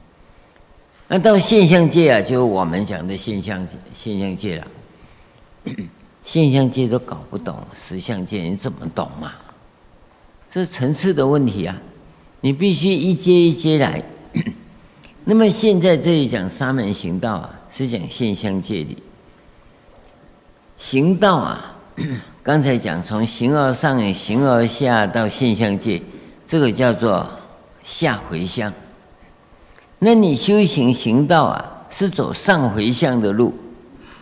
[coughs] 那到现象界啊，就我们讲的现象界，现象界了。[coughs] 现象界都搞不懂，实相界你怎么懂嘛？这层次的问题啊，你必须一阶一阶来。那么现在这里讲沙门行道啊，是讲现象界里行道啊。[clears throat] 刚才讲从形而上、形而下到现象界，这个叫做下回向。那你修行行道啊，是走上回向的路，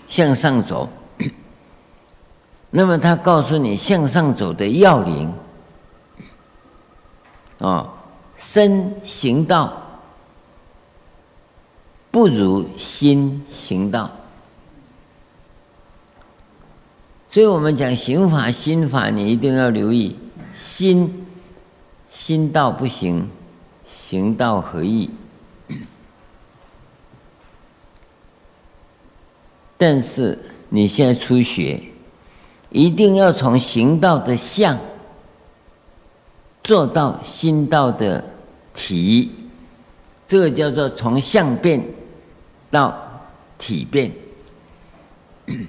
向上走。那么他告诉你向上走的要领，哦，身行道不如心行道，所以我们讲行法、心法，你一定要留意心，心道不行，行道何益？[coughs] 但是你现在初学，一定要从行道的相做到心道的体，这个叫做从相变道体变。[coughs]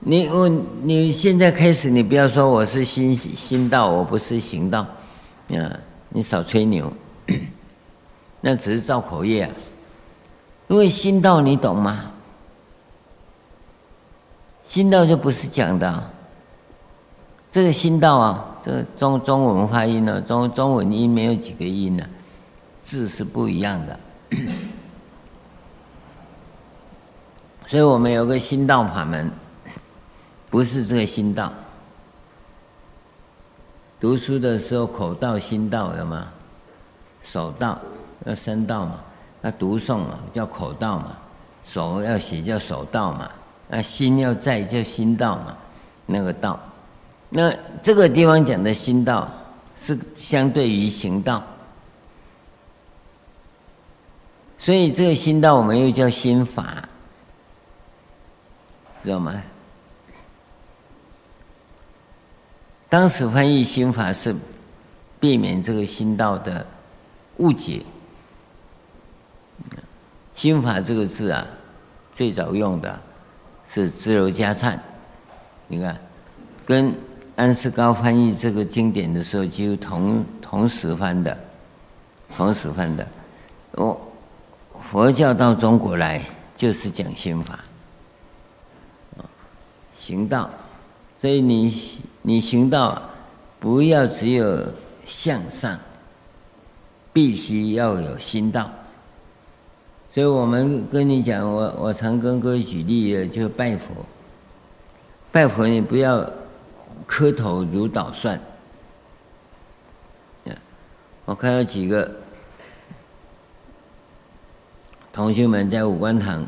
你我你现在开始，你不要说我是心心道，我不是行道，啊，你少吹牛，[coughs] 那只是造口业啊。因为心道你懂吗？心道就不是讲的，这个心道啊，这个中中文发音呢，中中文音没有几个音呢，字是不一样的，所以我们有个心道法门。不是这个心道，读书的时候口道心道有吗？手道要身道嘛，那读诵啊叫口道嘛，手要写叫手道嘛，那心要在叫心道嘛，那个道，那这个地方讲的心道是相对于行道，所以这个心道我们又叫心法，知道吗？当时翻译心法是避免这个心道的误解。心法这个字啊，最早用的是支娄迦灿，你看，跟安世高翻译这个经典的时候，几乎同同时翻的，同时翻的。哦，佛教到中国来就是讲心法，行道，所以你。你行道，不要只有向上，必须要有心道。所以我们跟你讲，我我常跟各位举例，就拜佛。拜佛你不要磕头如捣蒜。我看到几个同学们在五观堂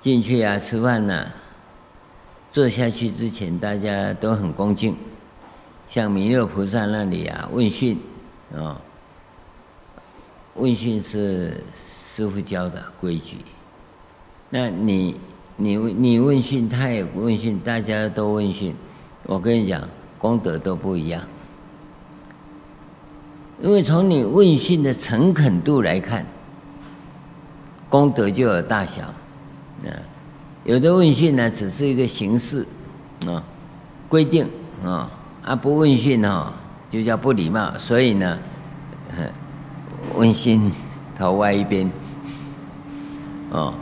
进去啊，吃饭呐、坐下去之前，大家都很恭敬，像弥勒菩萨那里啊问讯，啊，问讯是师傅教的规矩。那你你你问讯，他也问讯，大家都问讯，我跟你讲，功德都不一样。因为从你问讯的诚恳度来看，功德就有大小，啊。有的问讯呢，只是一个形式，啊，规定啊，啊不问讯哈，就叫不礼貌。所以呢，[laughs] 问讯头歪一边，哦，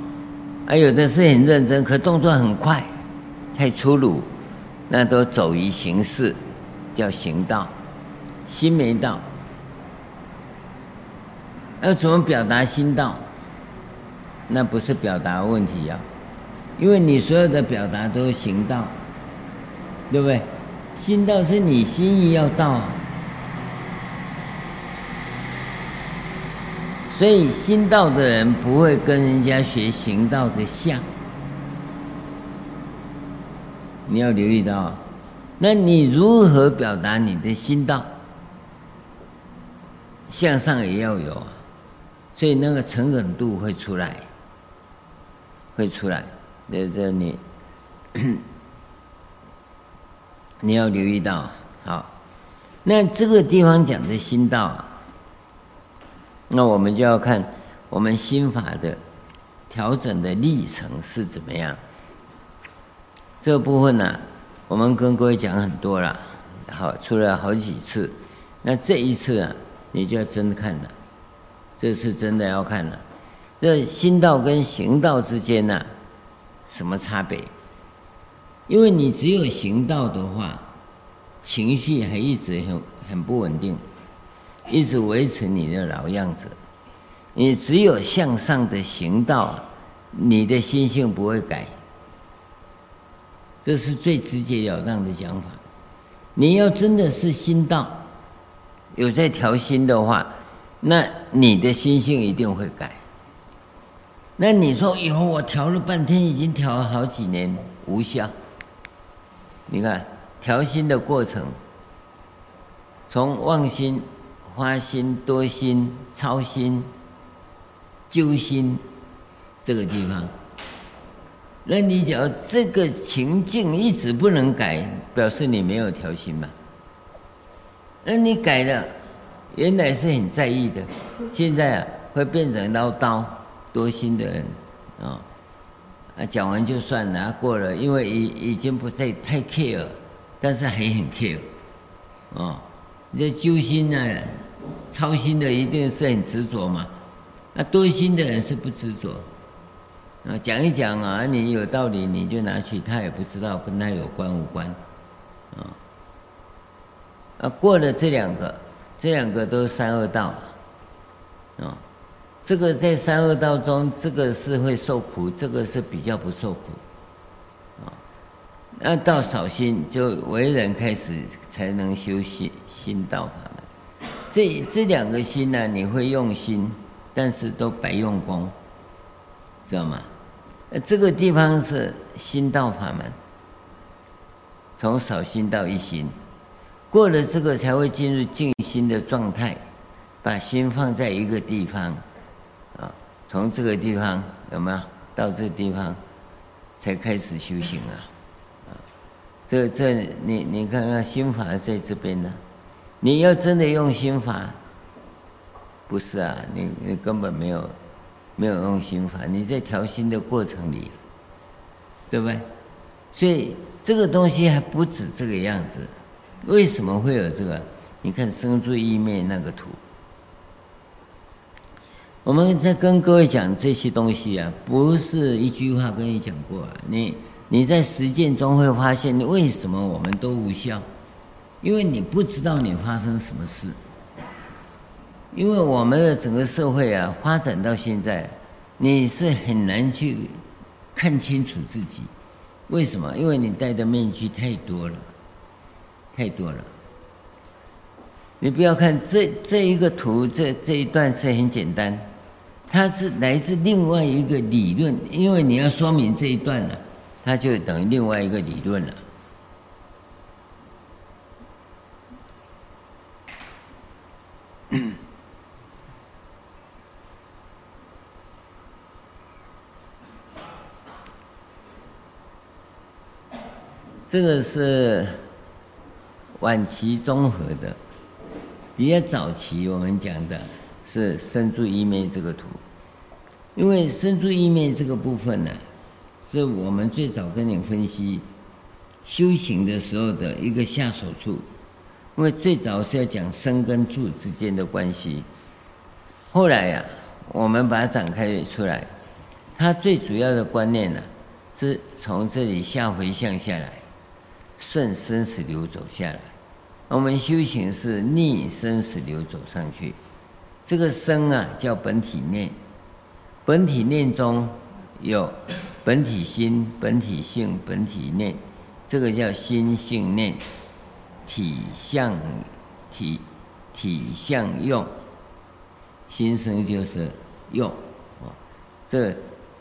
啊有的是很认真，可动作很快，太粗鲁，那都走于形式，叫行道，心没到。要怎么表达心道？那不是表达问题呀。因为你所有的表达都是行道，对不对？心道是你心意要到，所以心道的人不会跟人家学行道的相。你要留意到，那你如何表达你的心道？向上也要有，所以那个诚恳度会出来，会出来。在这里，你要留意到，好，那这个地方讲的心道啊，那我们就要看我们心法的调整的历程是怎么样。这部分呢、我们跟各位讲很多了，好，出了好几次，那这一次啊，你就要真的看了，这次真的要看了，这心道跟行道之间呢、什么差别？因为你只有行道的话，情绪还一直很很不稳定，一直维持你的老样子。你只有向上的行道，你的心性不会改。这是最直截了当的讲法。你要真的是心道，有在调心的话，那你的心性一定会改。那你说以后我调了半天，已经调了好几年，无效。你看调心的过程，从妄心、花心、多心、操心、揪心这个地方，那你只要这个情境一直不能改，表示你没有调心嘛。那你改了，原来是很在意的，现在啊会变成唠叨多心的人啊。啊，讲完就算了，过了，因为已已经不再太 care，但是还很 care，啊，你这揪心呢，操心的一定是很执着嘛。那多心的人是不执着，啊，讲一讲啊，你有道理你就拿去，他也不知道跟他有关无关，啊，啊，过了这两个，这两个都是三恶道，这个在三恶道中，这个是会受苦，这个是比较不受苦，啊，那到少心就为人开始才能修心心道法门。这这两个心呢，你会用心，但是都白用功，知道吗？这个地方是心道法门，从少心到一心，过了这个才会进入静心的状态，把心放在一个地方。从这个地方有没有到这个地方，才开始修行啊？啊，这这你你看看心法在这边呢，你要真的用心法，不是啊？你你根本没有没有用心法，你在调心的过程里，对不对？所以这个东西还不止这个样子，为什么会有这个？你看生住意灭那个图。我们在跟各位讲这些东西啊，不是一句话跟你讲过啊。你你在实践中会发现，你为什么我们都无效？因为你不知道你发生什么事。因为我们的整个社会啊，发展到现在，你是很难去看清楚自己。为什么？因为你戴的面具太多了，太多了。你不要看这这一个图，这这一段是很简单。它是来自另外一个理论，因为你要说明这一段了，它就等于另外一个理论了。[coughs] 这个是晚期综合的，比较早期我们讲的。是生住意灭这个图，因为生住意灭这个部分呢，是我们最早跟你分析修行的时候的一个下手处，因为最早是要讲生跟住之间的关系，后来呀、我们把它展开出来，它最主要的观念呢，是从这里下回向下来，顺生死流走下来，我们修行是逆生死流走上去。这个生啊，叫本体念，本体念中有本体心、本体性、本体念，这个叫心性念，体相体体相用，心生就是用，啊，这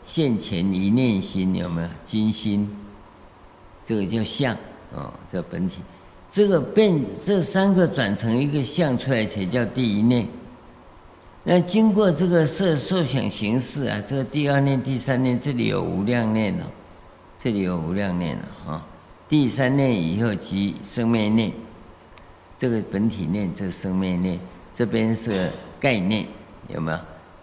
现前一念心有没有？金心，这个叫相，啊，叫本体，这个变这三个转成一个相出来才叫第一念。那经过这个色受想行识啊，这个第二念、第三念，这里有无量念了，这里有无量念了啊。第三念以后即生灭念，这个本体念，这个生灭念，这边是概念，有没有？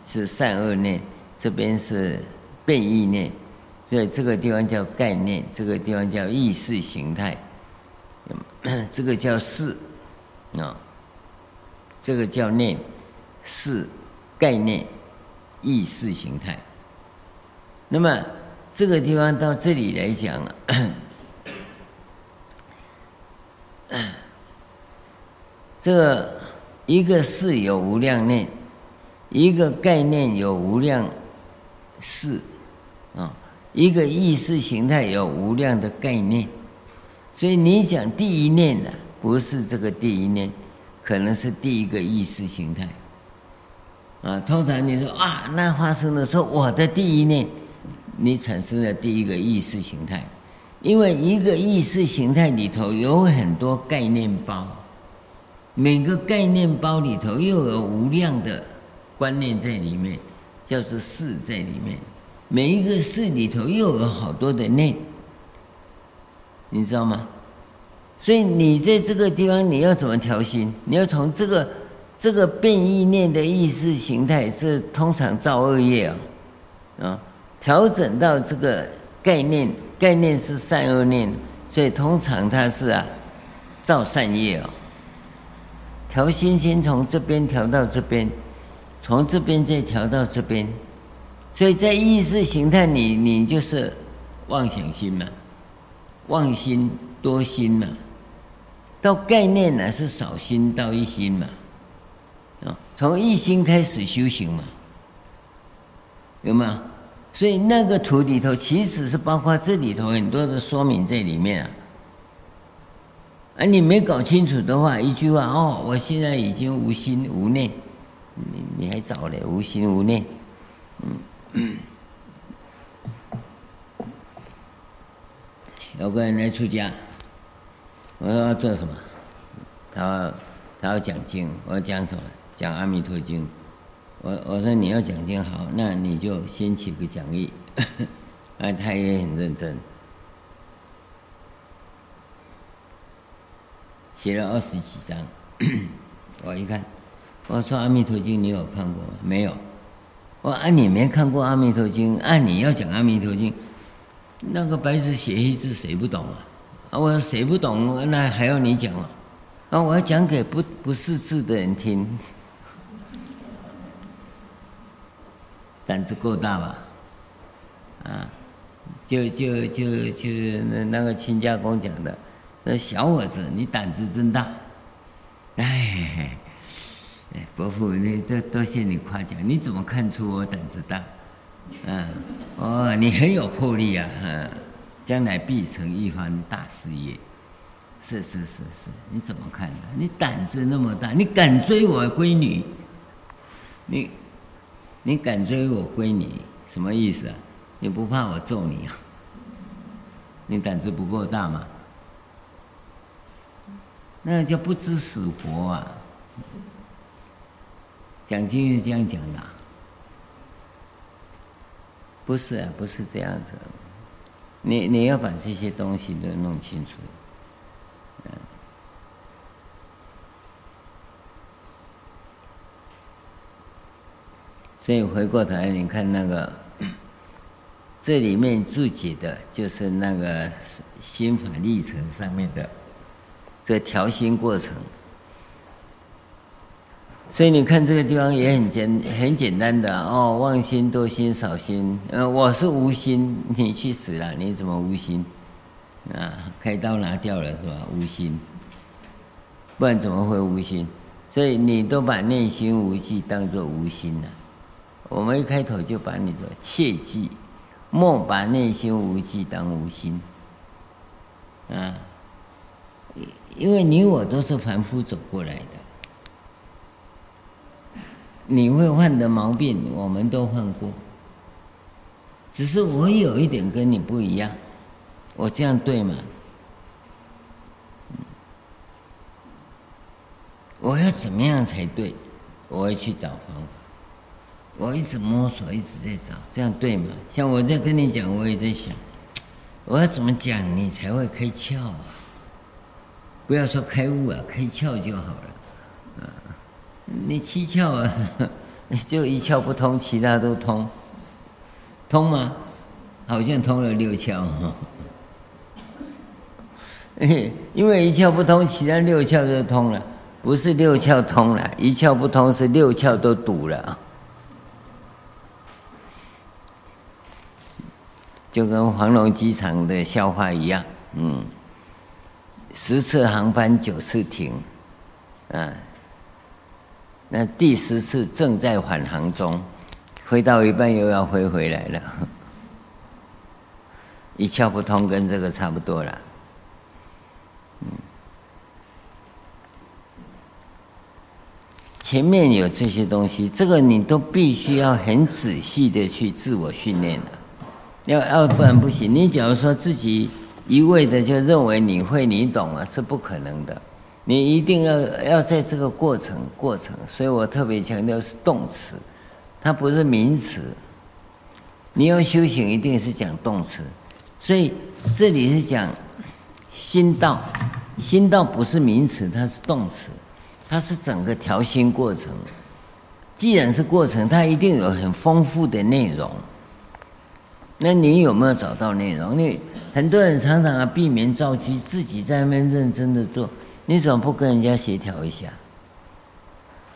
是善恶念，这边是变异念，所以这个地方叫概念，这个地方叫意识形态，[coughs] 这个叫事啊，这个叫念。是概念、意识形态。那么这个地方到这里来讲了，这一个是有无量念，一个概念有无量是，啊，一个意识形态有无量的概念。所以你讲第一念呢，不是这个第一念，可能是第一个意识形态。啊，通常你说啊，那发生的时候，我的第一念，你产生了第一个意识形态，因为一个意识形态里头有很多概念包，每个概念包里头又有无量的观念在里面，叫做事在里面，每一个事里头又有好多的念，你知道吗？所以你在这个地方你要怎么调心？你要从这个这个变异念的意识形态，是通常造恶业啊，啊，调整到这个概念，概念是善恶念，所以通常它是啊造善业哦。调心先从这边调到这边，从这边再调到这边，所以在意识形态你你就是妄想心嘛，妄心多心嘛。到概念呢是少心到一心嘛，从一心开始修行嘛，有没有？所以那个图里头其实是包括这里头很多的说明在里面啊。啊，你没搞清楚的话，一句话哦，我现在已经无心无念，你你还早嘞，无心无念，嗯，有个人来出家。我说要做什么？他说他要讲经。我要讲什么？讲《阿弥陀经》。我我说你要讲经好，那你就先起个讲义。[laughs] 啊，他也很认真，写了二十几章。[coughs] 我一看，我说《阿弥陀经》你有看过吗？没有。我说啊，你没看过《阿弥陀经》，按你要讲《阿弥陀经》，那个白纸写黑字，谁不懂啊？啊，我说谁不懂，那还要你讲啊？啊，我要讲给不不识字的人听，胆子够大吧？啊，就就就就那那个亲家公讲的，那小伙子你胆子真大，哎，伯父你多多谢你夸奖，你怎么看出我胆子大？啊，哦，你很有魄力啊，啊。将来必成一番大事业，是是是是，你怎么看的？你胆子那么大，你敢追我闺女？你你敢追我归你？什么意思啊？你不怕我揍你啊？你胆子不够大吗？那叫不知死活啊！讲经是这样讲的，不是啊，不是这样子。你你要把这些东西都弄清楚，所以回过头来，你看那个，[clears throat] 这里面注解的就是那个心法历程上面的这调心过程。所以你看这个地方也很简很简单的哦，妄心多心少心，呃，我是无心，你去死了，你怎么无心？啊，开刀拿掉了是吧？无心，不然怎么会无心？所以你都把内心无记当作无心了。我们一开头就把你说切记，莫把内心无记当无心，啊，因为你我都是凡夫走过来的。你会犯的毛病，我们都犯过。只是我有一点跟你不一样，我这样对吗？我要怎么样才对？我会去找方法。我一直摸索，一直在找，这样对吗？像我在跟你讲，我也在想，[tsk] 我要怎么讲你才会开窍啊？不要说开悟啊，开窍就好了。啊你七窍啊，[laughs] 就一窍不通，其他都通，通吗？好像通了六窍哈。[laughs] 因为一窍不通，其他六窍就通了，不是六窍通了，一窍不通是六窍都堵了，就跟黄龙机场的笑话一样，嗯，十次航班九次停，啊。那第十次正在返航中，飞到一半又要飞回来了，[laughs] 一窍不通，跟这个差不多了。前面有这些东西，这个你都必须要很仔细的去自我训练的，要要不然不行。你假如说自己一味的就认为你会你懂了，是不可能的。你一定要要在这个过程过程，所以我特别强调是动词，它不是名词。你要修行，一定是讲动词，所以这里是讲心道。心道不是名词，它是动词，它是整个调心过程。既然是过程，它一定有很丰富的内容。那你有没有找到内容？你很多人常常啊避免造句，自己在那边认真的做，你怎么不跟人家协调一下，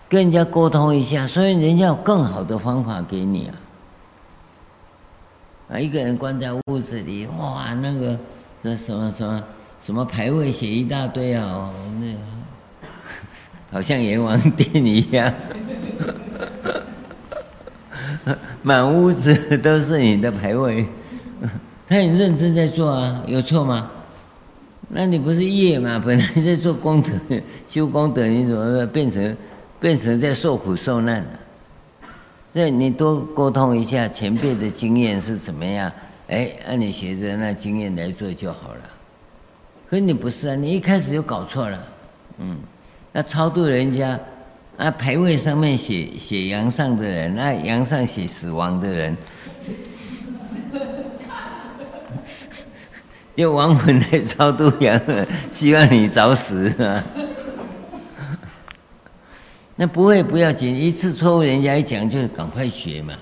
跟人家沟通一下？所以人家有更好的方法给你啊。啊，一个人关在屋子里，哇，那个那什么什么什么牌位写一大堆啊，那 [laughs] 好像阎王殿一样，[laughs] 满屋子都是你的牌位，[laughs] 他很认真在做啊，有错吗？那你不是业嘛？本来在做功德、[laughs] 修功德，你怎么变成变成在受苦受难？那你多沟通一下前辈的经验是怎么样？哎，按你学着那经验来做就好了。可你不是啊，你一开始就搞错了。嗯，那超度人家啊，牌位上面写写阳上的人，那阳上写死亡的人，[laughs] 用亡魂来超度阳了，希望你早死啊。[laughs] 那不会不要紧，一次错误，人家一讲就赶快学嘛。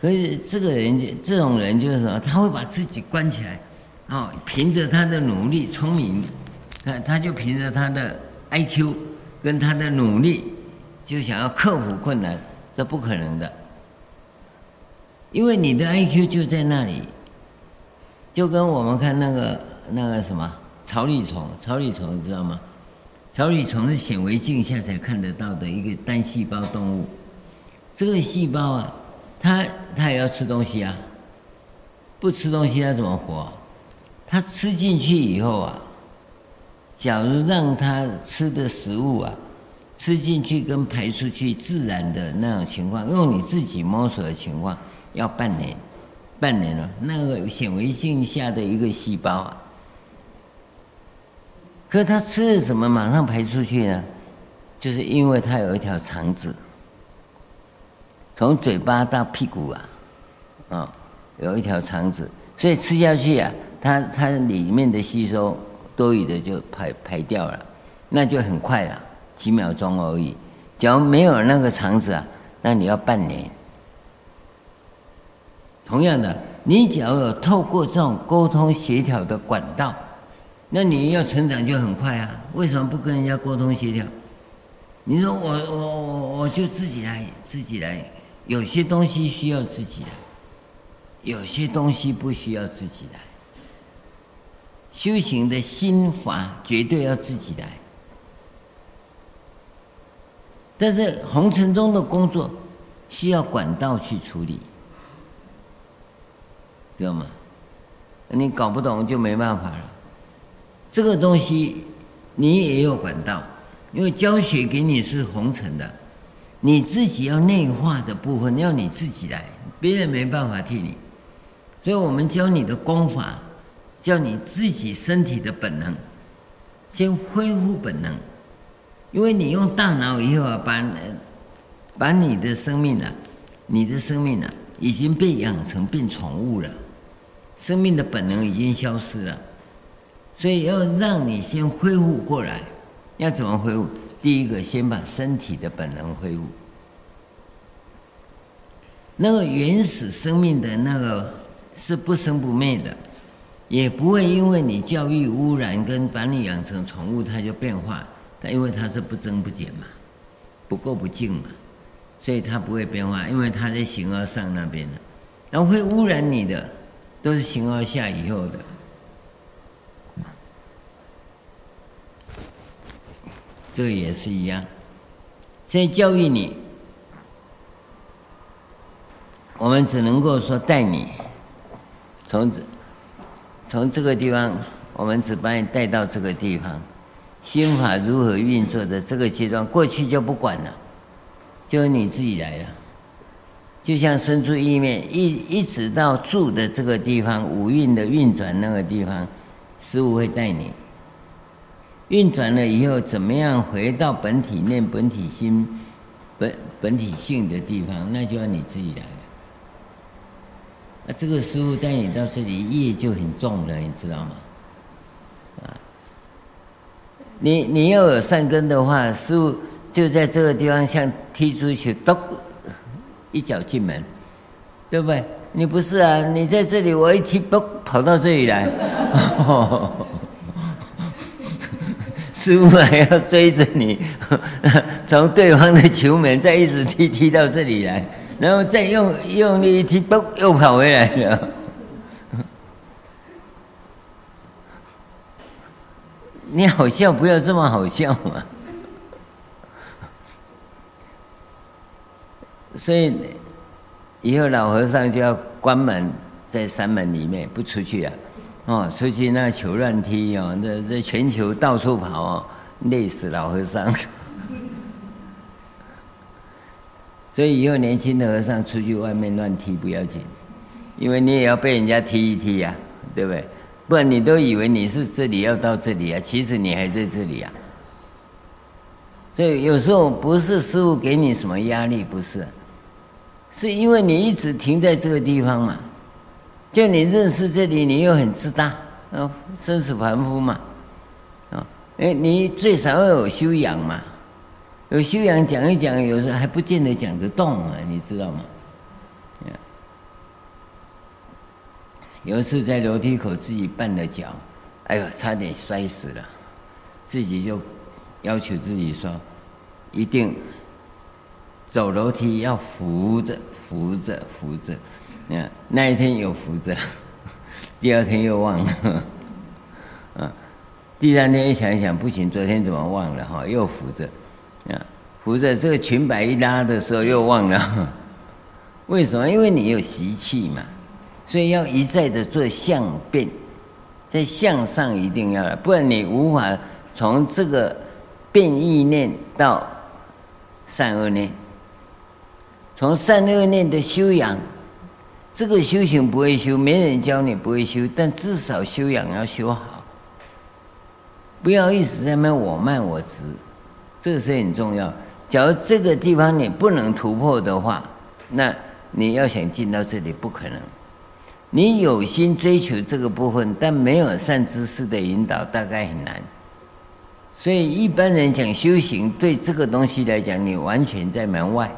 可是这个人就这种人就是什么？他会把自己关起来，哦，凭着他的努力、聪明，他他就凭着他的 IQ 跟他的努力，就想要克服困难，这不可能的。因为你的 IQ 就在那里，就跟我们看那个那个什么草履虫，草履虫你知道吗？草履虫是显微镜下才看得到的一个单细胞动物。这个细胞啊，它它也要吃东西啊，不吃东西它怎么活？它吃进去以后啊，假如让它吃的食物啊，吃进去跟排出去自然的那种情况，用你自己摸索的情况，要半年，半年了。那个显微镜下的一个细胞啊。可是他吃了什么马上排出去呢？就是因为他有一条肠子，从嘴巴到屁股啊，啊，有一条肠子，所以吃下去啊，它它里面的吸收多余的就排排掉了，那就很快了，几秒钟而已。假如没有那个肠子啊，那你要半年。同样的，你只要有透过这种沟通协调的管道。那你要成长就很快啊？为什么不跟人家沟通协调？你说我我我我就自己来自己来，有些东西需要自己来，有些东西不需要自己来。修行的心法绝对要自己来，但是红尘中的工作需要管道去处理，知道吗？你搞不懂就没办法了。这个东西你也有管道，因为教学给你是红尘的，你自己要内化的部分要你自己来，别人没办法替你。所以我们教你的功法，叫你自己身体的本能，先恢复本能，因为你用大脑以后啊，把把你的生命啊，你的生命啊，已经被养成变宠物了，生命的本能已经消失了。所以要让你先恢复过来，要怎么恢复？第一个，先把身体的本能恢复。那个原始生命的那个是不生不灭的，也不会因为你教育污染跟把你养成宠物，它就变化。它因为它是不增不减嘛，不垢不净嘛，所以它不会变化，因为它在形而上那边的。然后会污染你的，都是形而下以后的。这个也是一样，现在教育你，我们只能够说带你从从这个地方，我们只把你带到这个地方，心法如何运作的这个阶段，过去就不管了，就你自己来了，就像生出意念，一一直到住的这个地方，五蕴的运转那个地方，师父会带你。运转了以后，怎么样回到本体念、本体心、本本体性的地方？那就要你自己来了。那，这个师父带你到这里，业就很重了，你知道吗？你你要有善根的话，师父就在这个地方像踢出去，咚，一脚进门，对不对？你不是啊，你在这里，我一踢，咚，跑到这里来，[laughs] 师父还要追着你，[laughs] 从对方的球门再一直踢踢到这里来。然后再用用力一踢，嘣，又跑回来了。你好笑，不要这么好笑嘛。所以以后老和尚就要关门在山门里面，不出去啊。哦，出去那球乱踢哦，这这全球到处跑哦，累死老和尚。[laughs] 所以以后年轻的和尚出去外面乱踢不要紧，因为你也要被人家踢一踢呀，对不对？不然你都以为你是这里要到这里啊，其实你还在这里啊。所以有时候不是师父给你什么压力，不是，是因为你一直停在这个地方嘛。就你认识这里，你又很自大，啊，身是凡夫嘛，啊，哎，你最少要有修养嘛。有修养讲一讲，有时候还不见得讲得动啊，你知道吗？有一次在楼梯口自己绊了脚，哎呦，差点摔死了，自己就要求自己说，一定走楼梯要扶着、扶着、扶着。那那一天有扶着，[laughs] 第二天又忘了，啊，[laughs] 第三天一想一想不行，昨天怎么忘了哈？又扶着。啊，扶着这个裙摆一拉的时候又忘了，[laughs] 为什么？因为你有习气嘛，所以要一再的做相变，在相上一定要，不然你无法从这个变意念到善恶念，从善恶念的修养，这个修行不会修，没人教你不会修，但至少修养要修好，不要一直在那我慢我执。这个是很重要。假如这个地方你不能突破的话，那你要想进到这里不可能。你有心追求这个部分，但没有善知识的引导，大概很难。所以一般人讲修行，对这个东西来讲，你完全在门外，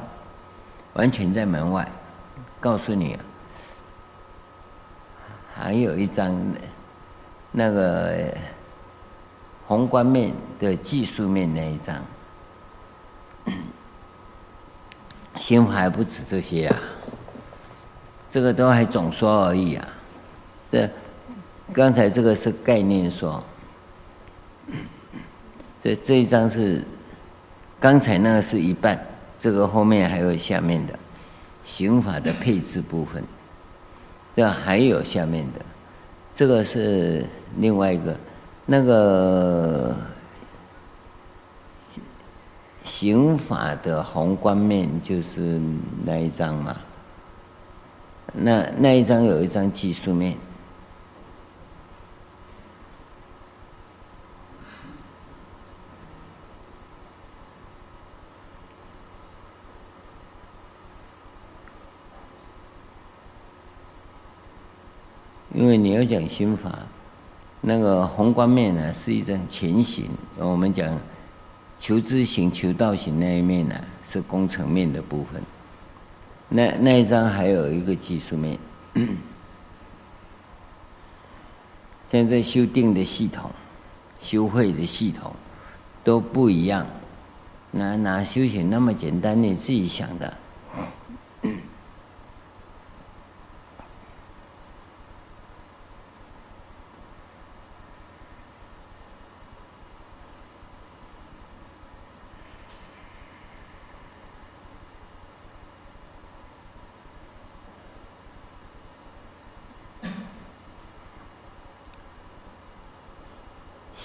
完全在门外。告诉你，还有一张那个宏观面的技术面那一张。心法还不止这些啊，这个都还总说而已啊。这刚才这个是概念说，这这一张是刚才那个是一半，这个后面还有下面的刑法的配置部分，这还有下面的，这个是另外一个那个。刑法的宏观面就是那一张嘛，那那一张有一张技术面，因为你要讲心法，那个宏观面呢是一张前行，我们讲。求知行、求道行那一面呢，是工程面的部分。那那一张还有一个技术面。[clears throat] 现在修订的系统、修会的系统都不一样。哪哪修行那么简单？你自己想的。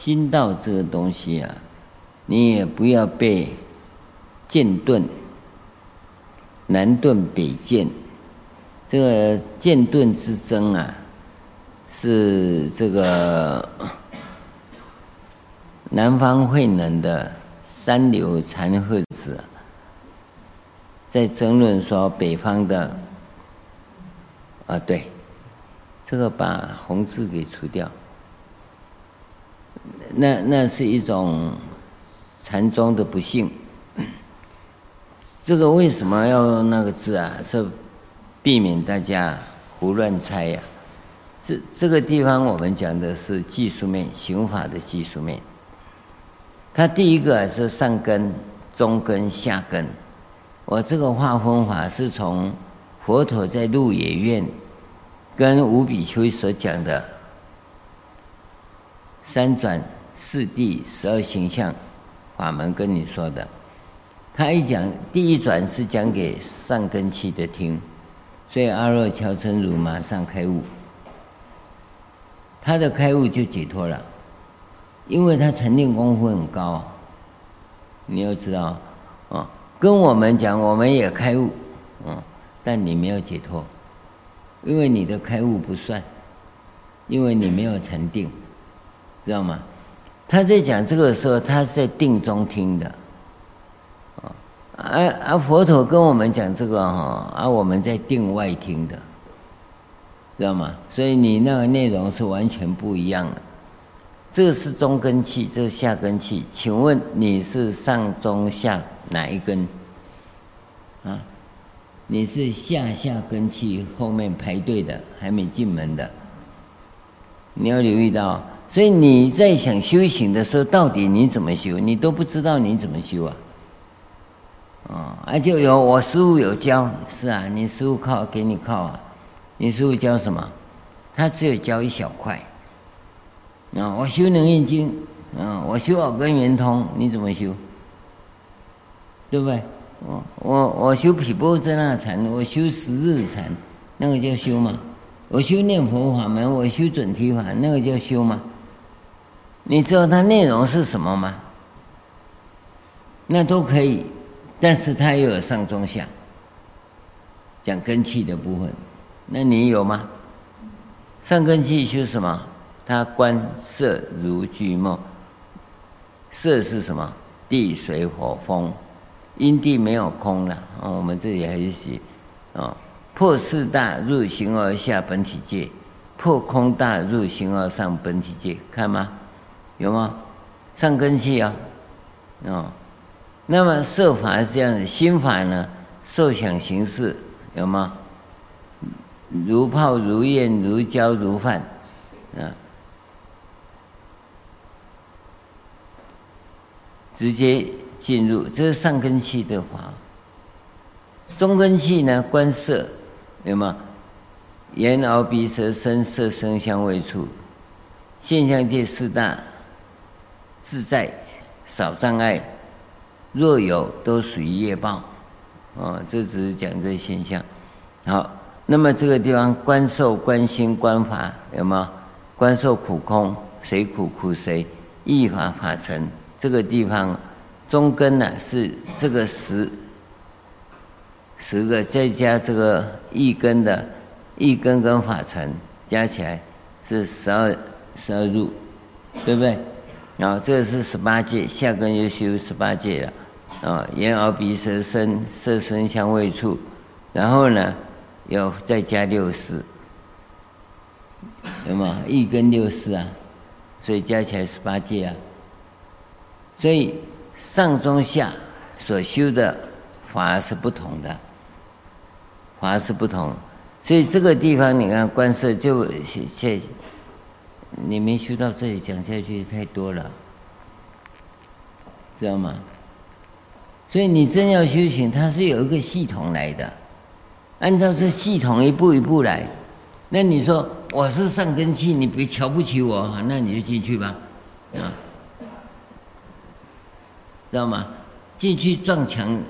心道这个东西啊，你也不要被剑盾、南盾、北剑，这个剑盾之争啊，是这个南方慧能的三流禅鹤子在争论说北方的啊，对，这个把红字给除掉，那那是一种禅宗的不幸。这个为什么要用那个字啊？是避免大家胡乱猜呀、这这个地方我们讲的是技术面，刑法的技术面。它第一个是上根、中根、下根。我这个划分法是从佛陀在鹿野苑跟五比丘所讲的三转四谛十二形象法门跟你说的。他一讲第一转是讲给上根器的听，所以阿若憍陈如马上开悟，他的开悟就解脱了，因为他禅定功夫很高，你要知道啊。跟我们讲，我们也开悟，嗯，但你没有解脱，因为你的开悟不算，因为你没有禅定，知道吗？他在讲这个时候，他是在定中听的，啊，而而佛陀跟我们讲这个哈，而我们在定外听的，知道吗？所以你那个内容是完全不一样的。这是中根器，这是下根器。请问你是上中下哪一根？啊，你是下下根器后面排队的，还没进门的。你要留意到，所以你在想修行的时候，到底你怎么修？你都不知道你怎么修啊？啊，而且有我师傅有教，是啊，你师傅靠给你靠啊，你师傅教什么？他只有教一小块。啊，我修能印经，啊，我修耳根圆通，你怎么修？对不对？我我我修毗钵遮那禅，我修十日禅，那个叫修吗？我修念佛法门，我修准提法，那个叫修吗？你知道它内容是什么吗？那都可以，但是它又有上中下，讲根气的部分，那你有吗？上根器修什么？它观色如巨梦，色是什么？地水火风，因地没有空了。啊，我们这里还是写，啊，破四大入形而下本体界，破空大入形而上本体界，看吗？有吗？上根器啊，啊，那么色法是这样子，心法呢？受想行识有吗？如泡如焰如胶如饭，啊。直接进入，这是上根器的法。中根器呢，观色，有吗？眼耳鼻舌身色声香味触，现象界四大自在，少障碍。若有，都属于业报。哦，这只是讲这现象。好，那么这个地方观受、观心、观法，有吗？观受苦空，谁苦苦谁？意法法尘。这个地方中根呢、是这个十十个，再加这个一根的，一根跟法尘加起来是十二十二入，对不对？然后这个是十八界，下根又修十八界了，啊，眼耳鼻舌身色声香味触，然后呢要再加六识，有吗？一根六识啊，所以加起来十八界啊。所以上中下所修的法是不同的，法是不同。所以这个地方你看观色就现，你没修到这里讲下去太多了，知道吗？所以你真要修行，它是有一个系统来的，按照这系统一步一步来。那你说我是上根器，你别瞧不起我，那你就进去吧，啊。知道吗？进去撞墙，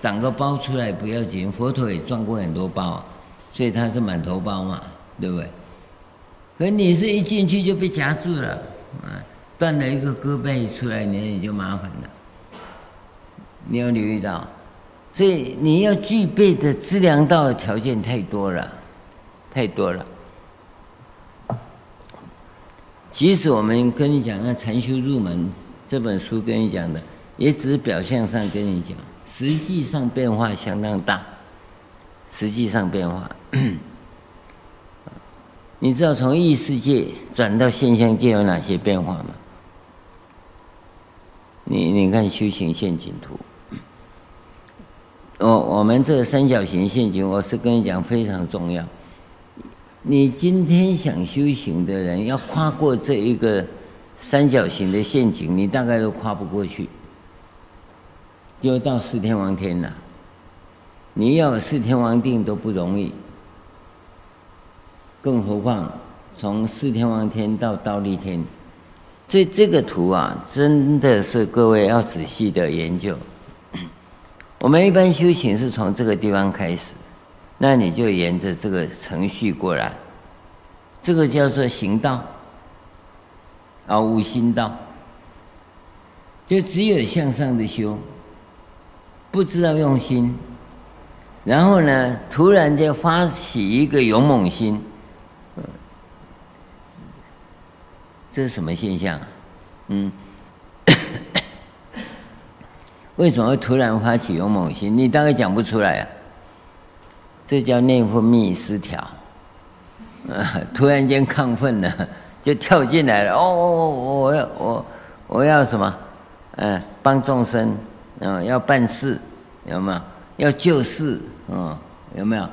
长个包出来不要紧。佛陀也撞过很多包，所以他是满头包嘛，对不对？可你是一进去就被夹住了，啊，断了一个胳膊出来，你也就麻烦了。你要留意到，所以你要具备的资粮道的条件太多了，太多了。即使我们跟你讲那《禅修入门》这本书跟你讲的。也只是表象上跟你讲，实际上变化相当大。实际上变化，你知道从异世界转到现象界有哪些变化吗？你你看修行陷阱图，我我们这个三角形陷阱，我是跟你讲非常重要。你今天想修行的人，要跨过这一个三角形的陷阱，你大概都跨不过去，就到四天王天了。你要四天王定都不容易，更何况从四天王天到忉利天，这这个图啊，真的是各位要仔细的研究。我们一般修行是从这个地方开始。那你就沿着这个程序过来，这个叫做行道，啊，无心道，就只有向上的修，不知道用心，然后呢，突然间发起一个勇猛心，这是什么现象？嗯，[coughs] 为什么会突然发起勇猛心？你大概讲不出来啊。这叫内分泌失调，啊，[laughs] 突然间亢奋了，[laughs] 就跳进来了。哦，我我要我我要什么？嗯，帮众生，嗯，要办事，有没有？要救世，嗯，有没有？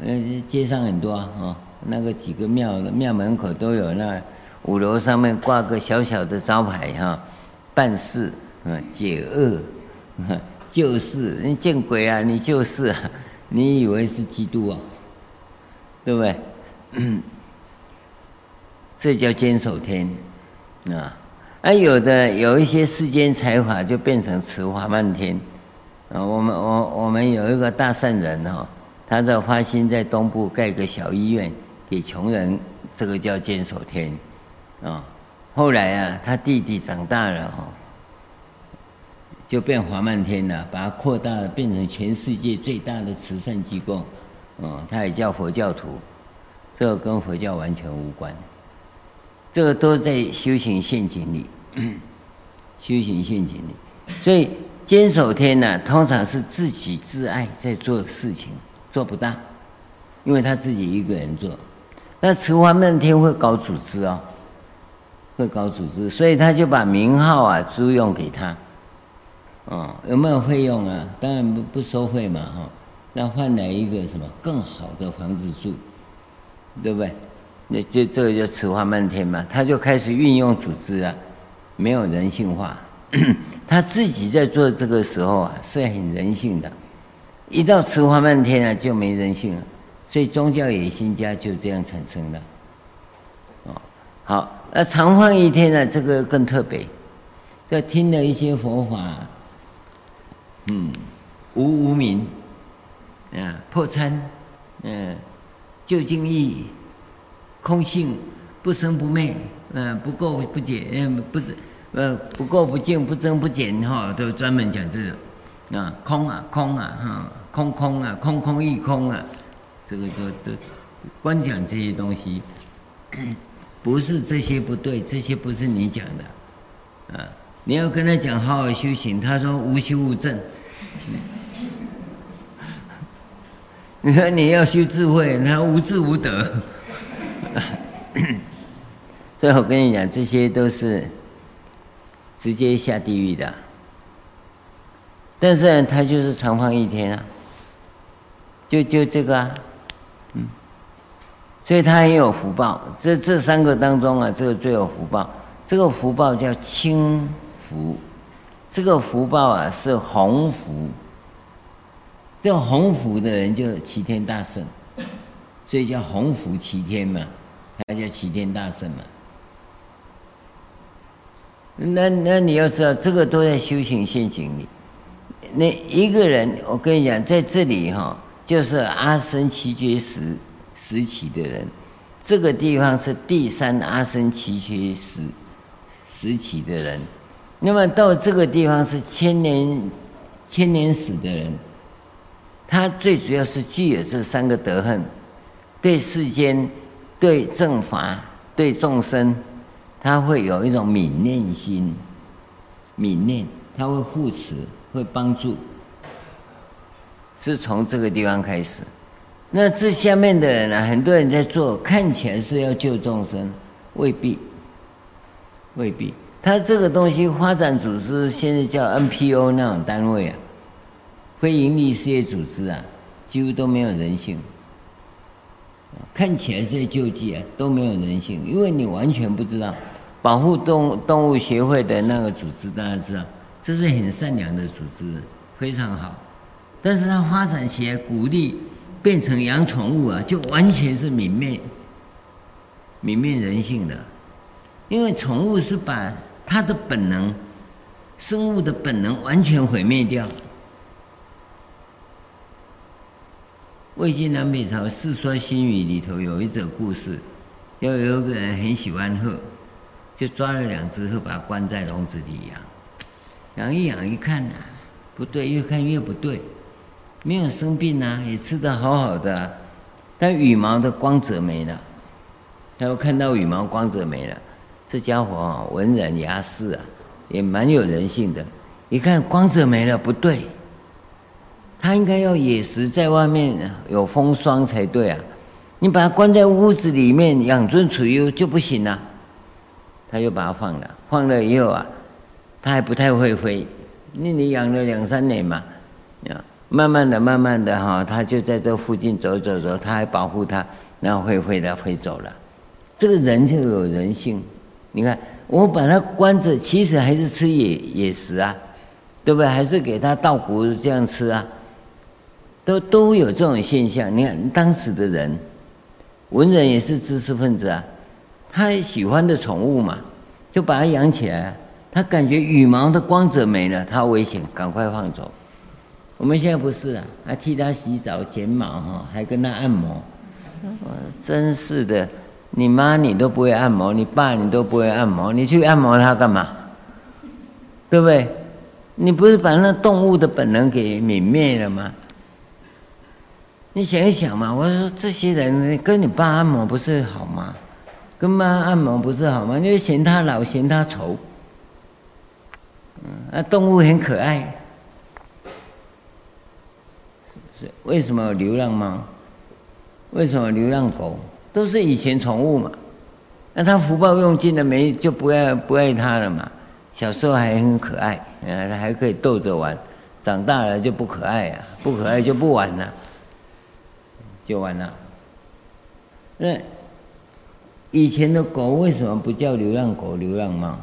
嗯，街上很多啊，那个几个庙的庙门口都有，那五楼上面挂个小小的招牌哈，办事，嗯，解厄，救世，你见鬼啊！你救世啊！[laughs] 你以为是基督啊？对不对？[coughs] 这叫坚守天啊！而有的有一些世间财法就变成持华漫天啊！我们我我们有一个大善人哈，他在花心在东部盖个小医院给穷人，这个叫坚守天啊！后来啊，他弟弟长大了哈。就变华漫天了，把它扩大，变成全世界最大的慈善机构，嗯，它也叫佛教徒，这个跟佛教完全无关，这个都在修行陷阱里，[clears throat] 修行陷阱里，所以坚守天呢，通常是自己自爱在做事情，做不大，因为他自己一个人做，那慈华漫天会搞组织哦，会搞组织，所以他就把名号啊租用给他。哦，有没有费用啊？当然不不收费嘛，哈。那换来一个什么更好的房子住，对不对？那就这个叫持华漫天嘛。他就开始运用组织啊，没有人性化。[clears throat] 他自己在做这个时候啊，是很人性的。一到持华漫天啊，就没人性了。所以宗教野心家就这样产生了。哦，好，那常放一天呢，这个更特别。这听了一些佛法。嗯，无无明，啊，破参，嗯，究竟义，空性，不生不灭，嗯，不垢不净，嗯，不呃，不垢不净，不增不减，哈，都专门讲这个，啊，空啊，空啊，哈，空空啊，空空一空啊，这个都都，光讲这些东西，不是这些不对，这些不是你讲的，啊。你要跟他讲好好修行，他说无修无证。[laughs] 你说你要修智慧，他无智无德。[coughs] 所以我跟你讲，这些都是直接下地狱的。但是他就是长放一天啊，就就这个啊，嗯，所以他很有福报。这这三个当中啊，这个最有福报。这个福报叫轻。福，这个福报啊是鸿福，这个鸿福的人就齐天大圣，所以叫鸿福齐天嘛，他叫齐天大圣嘛。那那你要知道，这个都在修行陷阱里。那一个人，我跟你讲，在这里哈，就是阿僧只劫时时期的人，这个地方是第三阿僧祇劫时时期的人。那么到这个地方是千年千年死的人，他最主要是具有这三个德行，对世间、对正法、对众生，他会有一种悯念心，悯念，他会护持，会帮助，是从这个地方开始。那这下面的人呢、很多人在做，看起来是要救众生，未必，未必。他这个东西发展组织现在叫 NPO 那种单位啊，非营利事业组织啊，几乎都没有人性。看起来是在救济啊，都没有人性，因为你完全不知道。保护动动物协会的那个组织，大家知道，这是很善良的组织，非常好。但是它发展起来，鼓励变成养宠物啊，就完全是泯灭、泯灭人性的。因为宠物是把它的本能、生物的本能完全毁灭掉。魏晋南北朝《世说新语》里头有一则故事，要有个人很喜欢鹤。就抓了两只鹤，把它关在笼子里养，养一养一看呐、不对，越看越不对，没有生病啊，也吃得好好的、啊，但羽毛的光泽没了。他又看到羽毛光泽没了，这家伙啊，文人雅士啊，也蛮有人性的。一看光泽没了，不对，他应该要野食在外面有风霜才对啊，你把它关在屋子里面养尊处优就不行了、他就把它放了，放了以后啊，他还不太会飞。那你养了两三年嘛，啊，慢慢的、慢慢的哈，他就在这附近走走走，他还保护它，然后会飞的飞走了。这个人就有人性，你看我把它关着，其实还是吃野野食啊，对不对？还是给他稻谷这样吃啊，都都有这种现象。你看当时的人，文人也是知识分子啊。他喜欢的宠物嘛，就把它养起来。他感觉羽毛的光泽没了，他危险，赶快放走。我们现在不是啊，还替他洗澡、剪毛哈，还跟他按摩。我真是的，你妈你都不会按摩，你爸你都不会按摩，你去按摩他干嘛？对不对？你不是把那动物的本能给泯灭了吗？你想一想嘛，我说这些人跟你爸按摩不是好吗？跟妈按摩不是好吗？因为嫌他老，嫌他丑。嗯，啊，动物很可爱。为什么流浪猫？为什么流浪狗？都是以前宠物嘛。那他福报用尽了没，就不爱不爱他了嘛。小时候还很可爱，啊，他还可以逗着玩。长大了就不可爱啊，不可爱就不玩了，就完了。那。以前的狗为什么不叫流浪狗、流浪猫？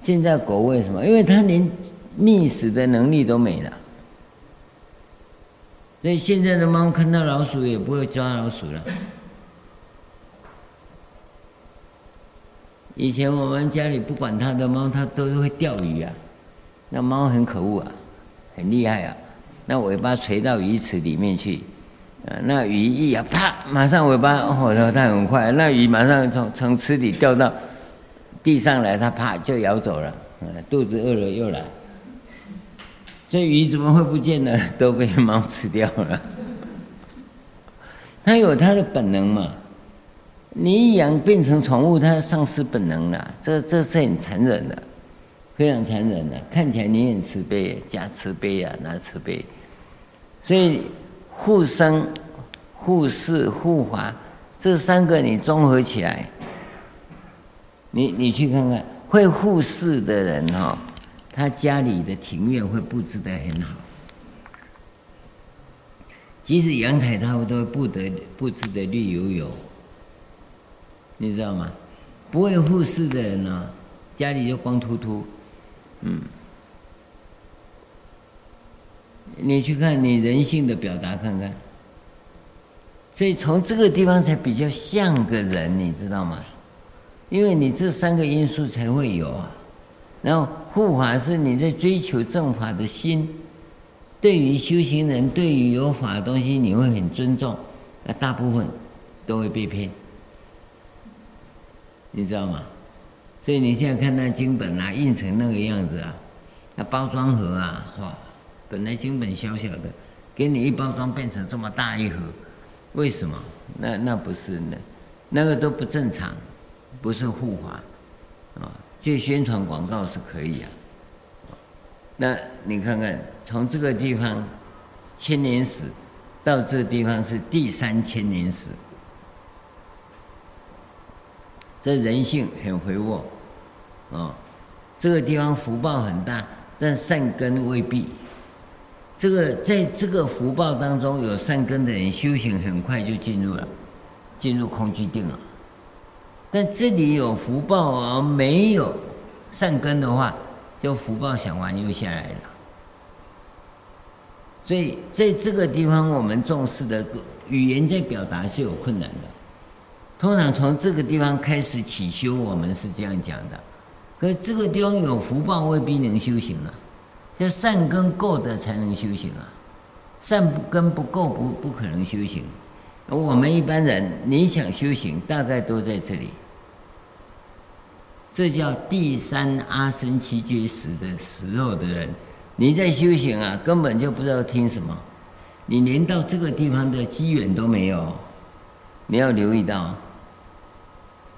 现在狗为什么？因为它连觅食的能力都没了。所以现在的猫看到老鼠也不会抓老鼠了。以前我们家里不管它的猫，它都是会钓鱼啊。那猫很可恶啊，很厉害啊，那尾巴垂到鱼池里面去。那鱼一咬，啪，马上尾巴，哦，它很快，那鱼马上从从池里掉到地上来，它啪就咬走了。肚子饿了又来，这鱼怎么会不见呢？[laughs] 都被猫吃掉了。它有它的本能嘛，你一养变成宠物，它丧失本能了，这这是很残忍的，非常残忍的。看起来你很慈悲，假慈悲啊，那慈悲，所以。护生、护世、护法，这三个你综合起来，你你去看看，会护世的人哈，他家里的庭院会布置得很好，即使阳台他们都会布得布置得绿油油，你知道吗？不会护世的人呢，家里就光秃秃，嗯。你去看你人性的表达看看，所以从这个地方才比较像个人，你知道吗？因为你这三个因素才会有啊。然后护法是你在追求正法的心，对于修行人，对于有法的东西，你会很尊重，那大部分都会被骗，你知道吗？所以你现在看那经本啊，印成那个样子啊，那包装盒啊，哈。本来经本小小的，给你一包装变成这么大一盒，为什么？那那不是那，那个都不正常，不是护法啊。去宣传广告是可以啊。那你看看，从这个地方，千年史到这个地方是第三千年史。这人性很肥沃，啊，这个地方福报很大，但善根未必。这个在这个福报当中有善根的人，修行很快就进入了，进入空寂定了。但这里有福报而没有善根的话，就福报享完又下来了。所以在这个地方，我们重视的语言在表达是有困难的。通常从这个地方开始起修，我们是这样讲的。可是这个地方有福报，未必能修行啊。就善根够的才能修行啊，善根不够不不可能修行。我们一般人，你想修行，大概都在这里。这叫第三阿僧只觉时的时候的人，你在修行啊，根本就不知道听什么，你连到这个地方的机缘都没有。你要留意到，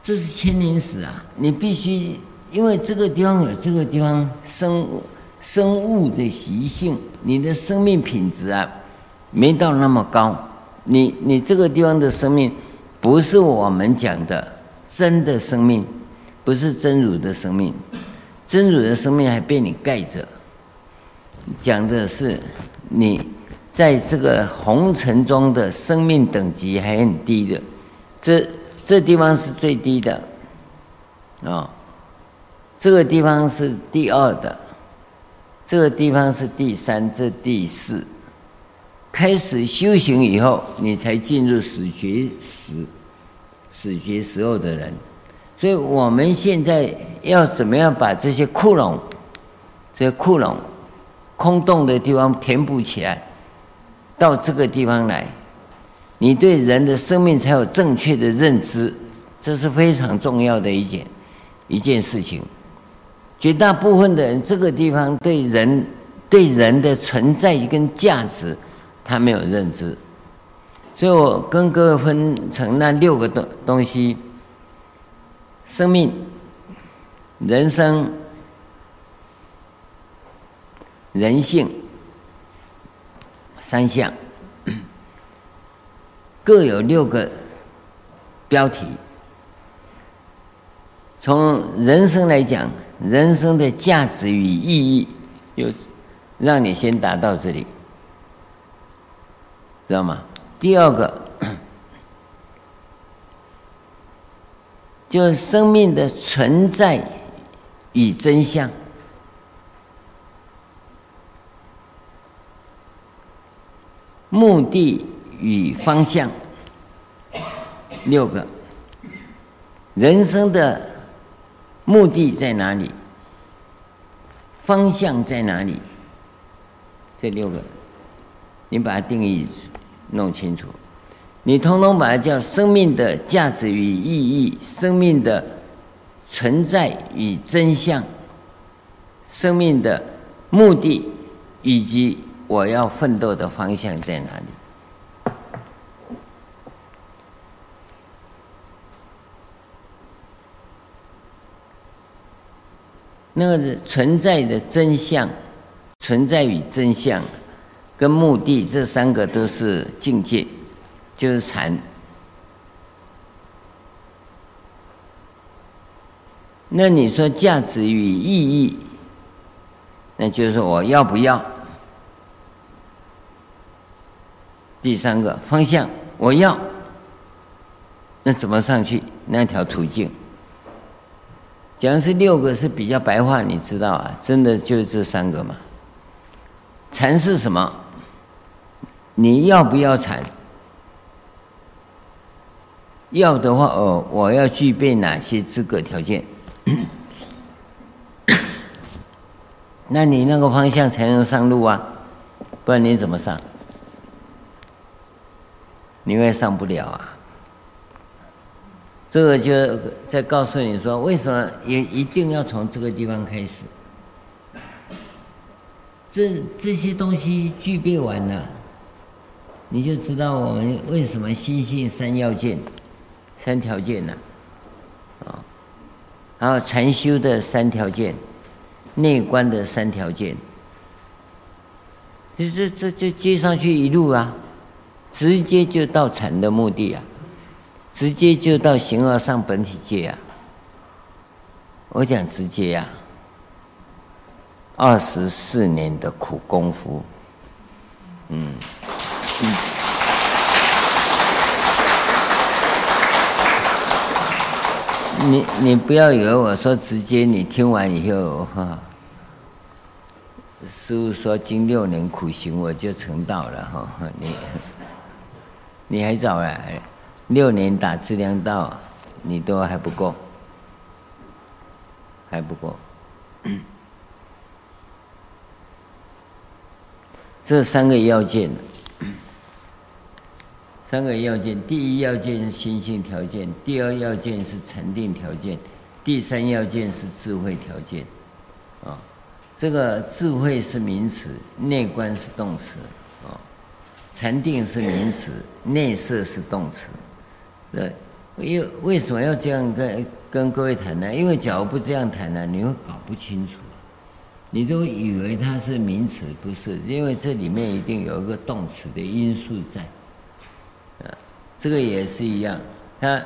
这是千年史啊，你必须因为这个地方有这个地方生物。生物的习性，你的生命品质啊，没到那么高。你你这个地方的生命，不是我们讲的真的生命，不是真如的生命，真如的生命还被你盖着。讲的是你在这个红尘中的生命等级还很低的，这这地方是最低的，啊、这个地方是第二的。这个地方是第三，这第四，开始修行以后，你才进入死觉时，死觉时候的人。所以我们现在要怎么样把这些窟窿，这些窟窿，空洞的地方填补起来，到这个地方来，你对人的生命才有正确的认知，这是非常重要的一件一件事情。绝大部分的人，这个地方对人、对人的存在跟价值，他没有认知。所以我跟各位分成那六个东东西：生命、人生、人性三项，[clears throat] 各有六个标题。从人生来讲。人生的价值与意义，就让你先达到这里，知道吗？第二个，就是生命的存在与真相，目的与方向，六个，人生的。目的在哪里？方向在哪里？这六个，你把它定义弄清楚。你通通把它叫生命的价值与意义，生命的存在与真相，生命的目的以及我要奋斗的方向在哪里？那个存在的真相，存在与真相，跟目的这三个都是境界，就是禅。那你说价值与意义，那就是我要不要？第三个方向我要，那怎么上去？那条途径？讲是六个是比较白话，你知道啊？真的就是这三个嘛？禅是什么？你要不要禅？要的话，哦，我要具备哪些资格条件？[coughs] 那你那个方向才能上路啊，不然你怎么上？你会上不了啊。这个就在告诉你说，为什么也一定要从这个地方开始？这这些东西具备完了，你就知道我们为什么心性三要件、三条件呢？啊，还有禅修的三条件、内观的三条件，这这这这接上去一路啊，直接就到禅的目的啊，直接就到形而上本体界啊。我讲直接呀，二十四年的苦功夫，嗯，嗯，你你不要以为我说直接，你听完以后哈，师父说经六年苦行我就成道了哈，你你还早啊，六年打资粮道，你都还不够。还不够，[coughs] 这三个要件，三个要件，第一要件是心性条件，第二要件是禅定条件，第三要件是智慧条件。啊，这个智慧是名词，内观是动词，啊，禅定是名词，内摄是动词。对，为为什么要这样跟？跟各位谈呢，因为假如不这样谈呢，你会搞不清楚，你都以为它是名词，不是，因为这里面一定有一个动词的因素在，这个也是一样，它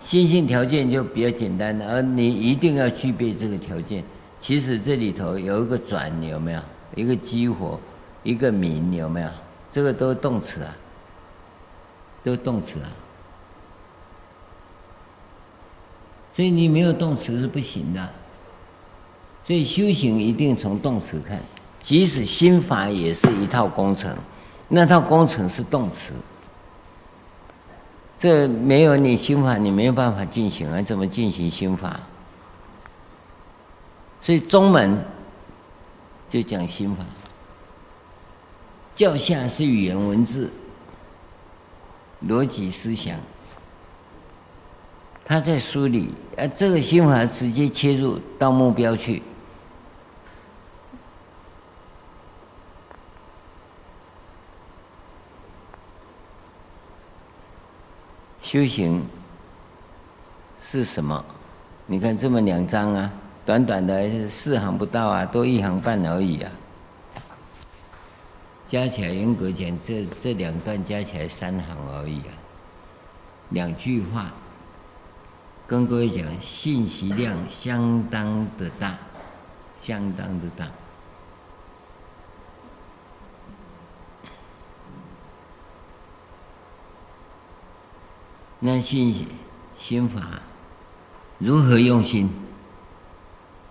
心性条件就比较简单的，而你一定要具备这个条件。其实这里头有一个转，有没有？一个激活，一个明，有没有？这个都动词啊，都动词啊。所以你没有动词是不行的，所以修行一定从动词看，即使心法也是一套工程，那套工程是动词，这没有你心法你没有办法进行啊，怎么进行心法？所以中门就讲心法，教下是语言文字、逻辑思想。他在梳理，啊，这个心法直接切入到目标去。修行是什么？你看这么两章啊，短短的四行不到啊，都一行半而已啊。加起来严格讲，这这两段加起来三行而已啊，两句话。跟各位讲，信息量相当的大，相当的大。那信心法如何用心？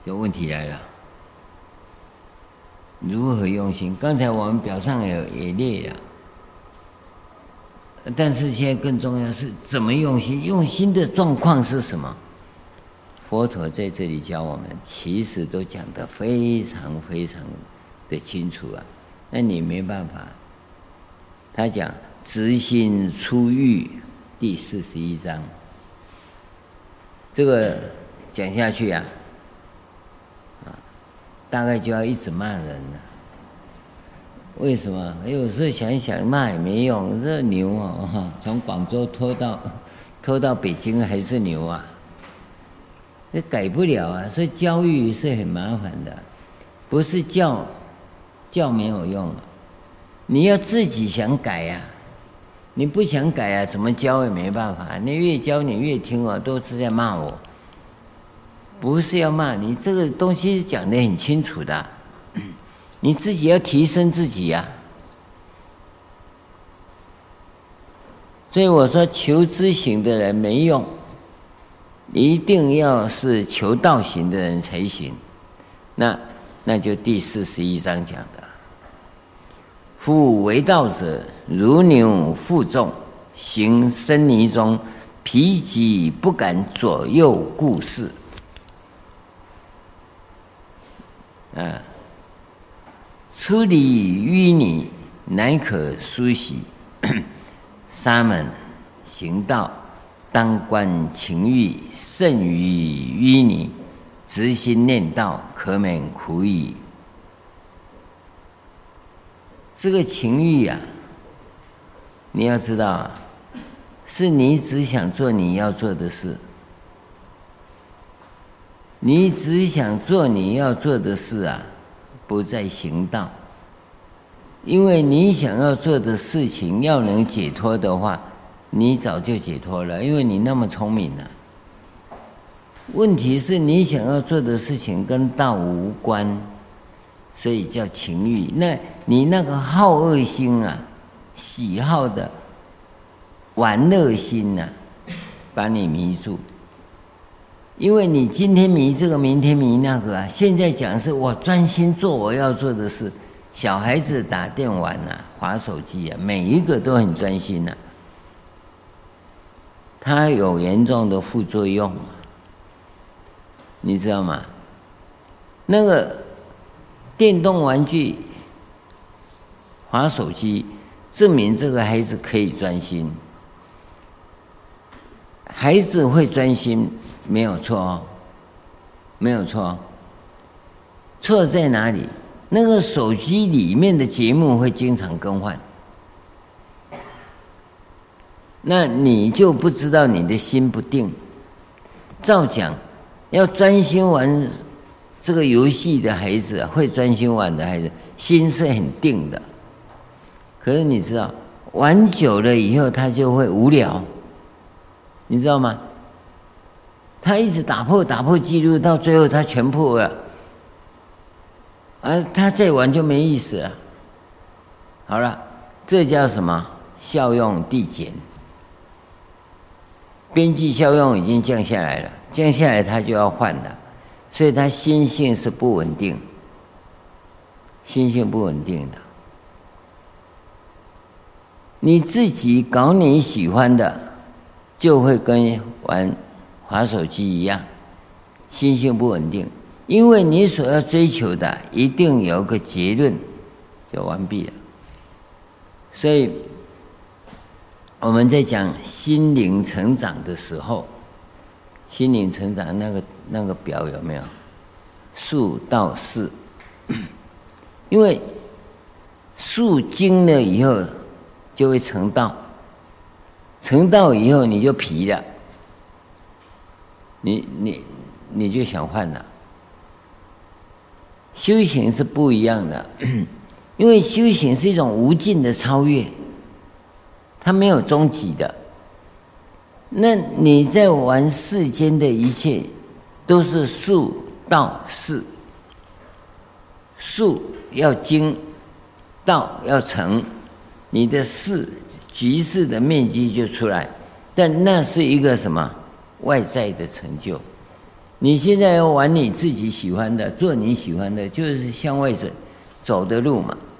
有问题来了，如何用心？刚才我们表上也也列了。但是现在更重要是怎么用心？用心的状况是什么？佛陀在这里教我们，其实都讲得非常非常的清楚啊。那你没办法。他讲直心出狱第四十一章，这个讲下去啊，啊，大概就要一直骂人了。为什么？有时候想一想，骂也没用。这牛啊，[laughs] 从广州拖到拖到北京还是牛啊，那改不了啊。所以教育是很麻烦的，不是教教没有用，你要自己想改呀。你不想改啊，怎么教也没办法。你越教你越听啊，都是在骂我。不是要骂你，这个东西讲得很清楚的。你自己要提升自己呀，所以我说求知行的人没用，一定要是求道行的人才行。那那就第四十一章讲的：夫为道者，如牛负重，行深泥中，疲极不敢左右顾视。嗯。出离淤泥，乃可梳洗。[clears throat] 沙门行道，当观情欲胜于淤泥，直心念道，可免苦矣。这个情欲呀、啊，你要知道啊，是你只想做你要做的事，你只想做你要做的事啊。不再行道，因为你想要做的事情要能解脱的话，你早就解脱了，因为你那么聪明了。问题是你想要做的事情跟道无关，所以叫情欲。那你那个好恶心啊，喜好的玩乐心呐、啊，把你迷住。因为你今天迷这个，明天迷那个啊。现在讲是我专心做我要做的事。小孩子打电玩呐、啊，滑手机啊，每一个都很专心呐、啊。它有严重的副作用，你知道吗？那个电动玩具、滑手机，证明这个孩子可以专心。孩子会专心，没有错哦，没有错。错在哪里？那个手机里面的节目会经常更换，那你就不知道你的心不定。照讲，要专心玩这个游戏的孩子，会专心玩的孩子，心是很定的。可是你知道，玩久了以后，他就会无聊，你知道吗？他一直打破打破记录，到最后他全破了。而他再玩就没意思了。好了，这叫什么？效用递减，边际效用已经降下来了，降下来他就要换了，所以他心性是不稳定，心性不稳定的。你自己搞你喜欢的，就会跟玩滑手机一样，心性不稳定。因为你所要追求的一定有个结论，就完毕了。所以我们在讲心灵成长的时候，心灵成长那个那个表有没有？数到四，因为数精了以后就会成道，成道以后你就疲了，你你你就想换了。修行是不一样的，[clears throat] 因为修行是一种无尽的超越，它没有终极的。那你在玩世间的一切，都是速道四，速要经，道要成，你的四局势的面积就出来，但那是一个什么？外在的成就。你现在要玩你自己喜欢的，做你喜欢的，就是向外走走的路嘛。[coughs]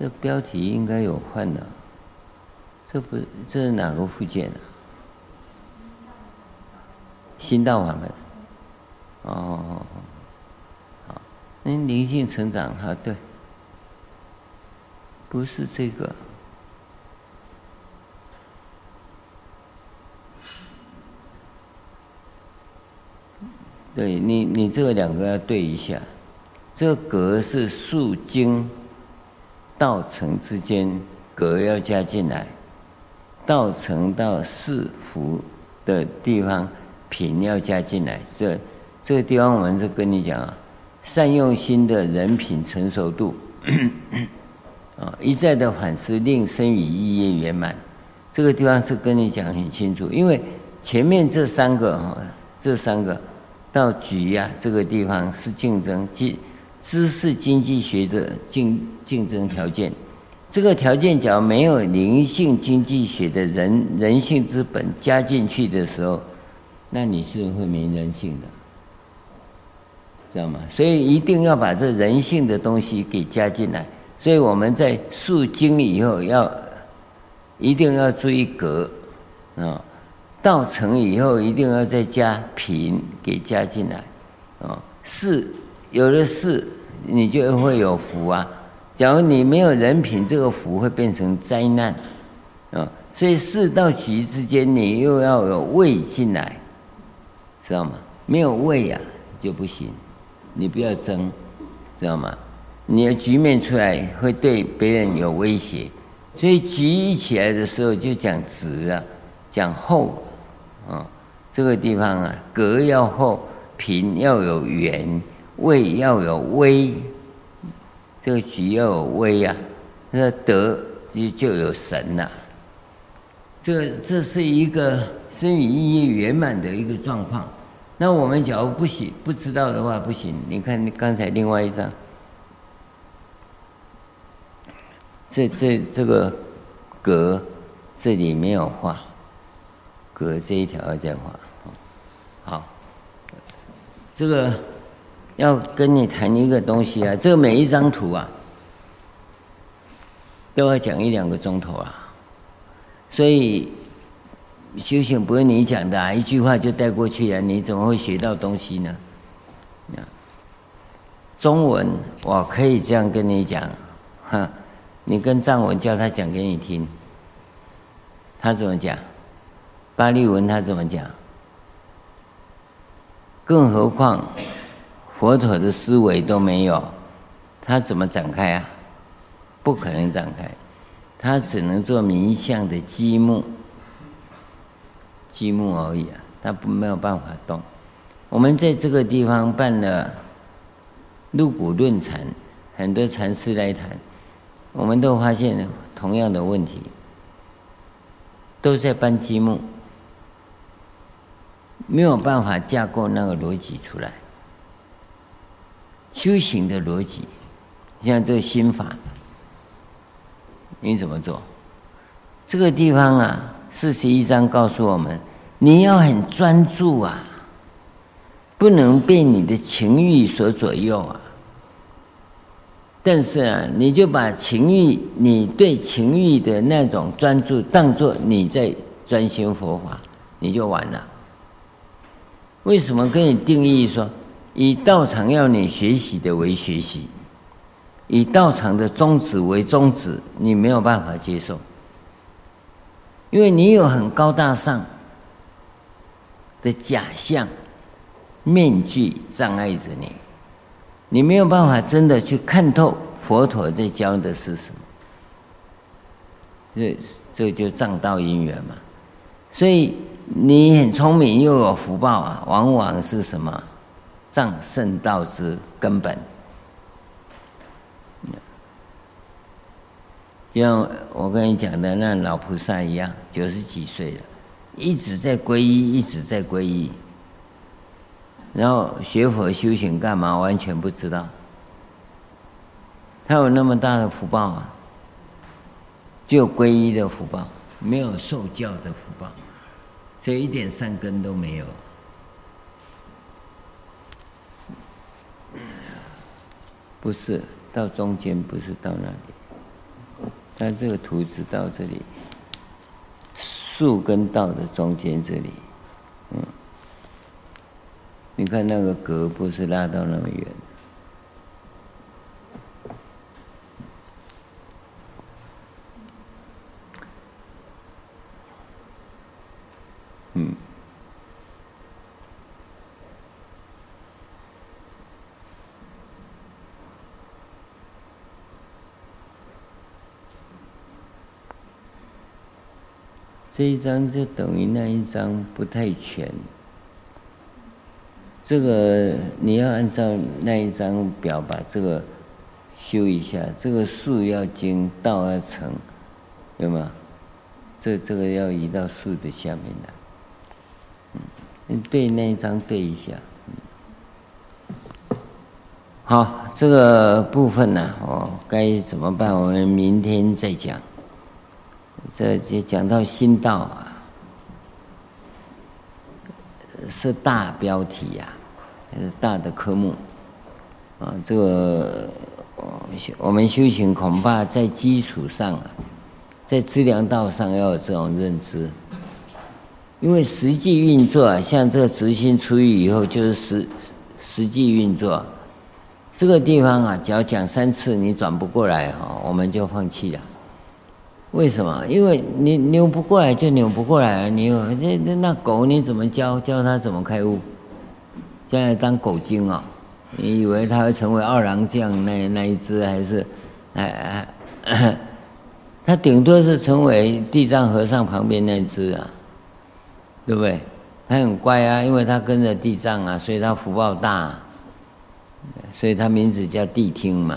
这标题应该有换的，这不这是哪个附件呢？心道法门。哦，好，那灵性成长哈，对，不是这个。对你，你这个两个要对一下，这个格是树经道成之间，格要加进来，道成到四福的地方，品要加进来。这这个地方我们是跟你讲啊，善用心的人品成熟度，[coughs] 啊，一再的反思令生与意业圆满。这个地方是跟你讲很清楚，因为前面这三个哈，这三个。到局呀、这个地方是竞争，即知识经济学的竞竞争条件。这个条件假如没有灵性经济学的人人性之本加进去的时候，那你是会没人性的，知道吗？所以一定要把这人性的东西给加进来。所以我们在述经以后要一定要注意格啊。道成以后，一定要再加品给加进来，啊，四有了四，你就会有福啊。假如你没有人品，这个福会变成灾难，啊，所以四到局之间，你又要有位进来，知道吗？没有位呀、啊、就不行，你不要争，知道吗？你的局面出来会对别人有威胁，所以局起来的时候就讲直啊，讲厚。啊、这个地方啊，格要厚，平要有圆，位要有威，这个举要有威啊，那德就就有神了。这这是一个生与意义圆满的一个状况。那我们假如不行，不知道的话不行。你看刚才另外一张，这这这个格这里没有画，格这一条要再画。好，这个要跟你谈一个东西啊，这个每一张图啊，都要讲一两个钟头啊。所以修行不是你讲的啊，一句话就带过去了，你怎么会学到东西呢？中文我可以这样跟你讲，哈，你跟藏文叫他讲给你听，他怎么讲？巴利文他怎么讲？更何况佛陀的思维都没有，他怎么展开啊？不可能展开。他只能做名相的积木，积木而已啊，他不没有办法动。我们在这个地方办了入骨论禅，很多禅师来谈，我们都发现同样的问题，都在搬积木，没有办法架构那个逻辑出来，修行的逻辑，像这个心法。你怎么做？这个地方啊，四十一章告诉我们，你要很专注啊，不能被你的情欲所左右啊。但是啊，你就把情欲，你对情欲的那种专注，当做你在专心佛法，你就完了。为什么跟你定义说，以道场要你学习的为学习？以道场的宗旨为宗旨，你没有办法接受，因为你有很高大上的假象面具障碍着你，你没有办法真的去看透佛陀在教的是什么，这这就障道因缘嘛。所以你很聪明又有福报啊，往往是什么障圣道之根本。就像我跟你讲的那老菩萨一样，九十几岁了，一直在皈依，一直在皈依。然后学佛修行干嘛？完全不知道。他有那么大的福报啊，就皈依的福报，没有受教的福报，所以一点善根都没有。不是到中间，不是到那里。但这个图纸到这里，树跟道的中间这里，嗯，你看那个格不是拉到那么远，这一张就等于那一张不太全，这个你要按照那一张表把这个修一下，这个树要经道要成，有吗？这这个要移到树的下面来，嗯，对那一张对一下，好，这个部分呢，哦，该怎么办？我们明天再讲。这就讲到心道啊，是大标题呀，是大的科目啊。这个我们修行恐怕在基础上啊，在资粮道上要有这种认知，因为实际运作啊，像这个执心出狱以后，就是实实际运作。这个地方啊，只要讲三次你转不过来哈，我们就放弃了。为什么？因为你扭不过来就扭不过来啊！你有这那那狗你怎么教教它怎么开悟？现在当狗精啊、哦？你以为它会成为二郎将那那一只还是？哎哎，[coughs] 它顶多是成为地藏和尚旁边那只啊，对不对？他很乖啊，因为他跟着地藏啊，所以他福报大，所以他名字叫谛听嘛。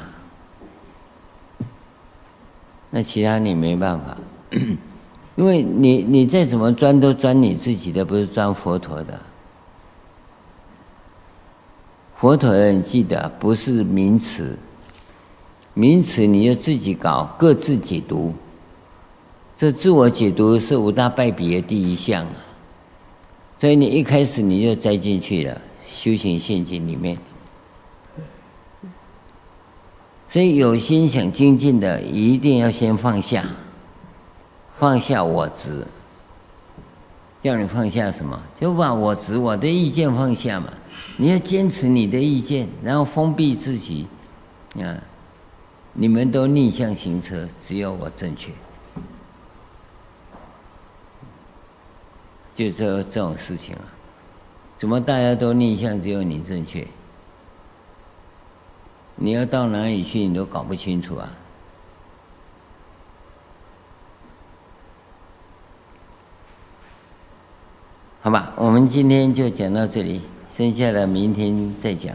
那其他你没办法，[clears throat] 因为你你再怎么钻都钻你自己的，不是钻佛陀的。佛陀的你记得不是名词，名词你就自己搞，各自解读。这自我解读是五大败笔的第一项，所以你一开始你就栽进去了修行陷阱里面。所以有心想精进的，一定要先放下，放下我执。叫你放下什么？就把我执、我的意见放下嘛。你要坚持你的意见，然后封闭自己。啊，你们都逆向行车，只有我正确。就这这种事情啊，怎么大家都逆向，只有你正确？你要到哪里去，你都搞不清楚啊！好吧，我们今天就讲到这里，剩下的明天再讲。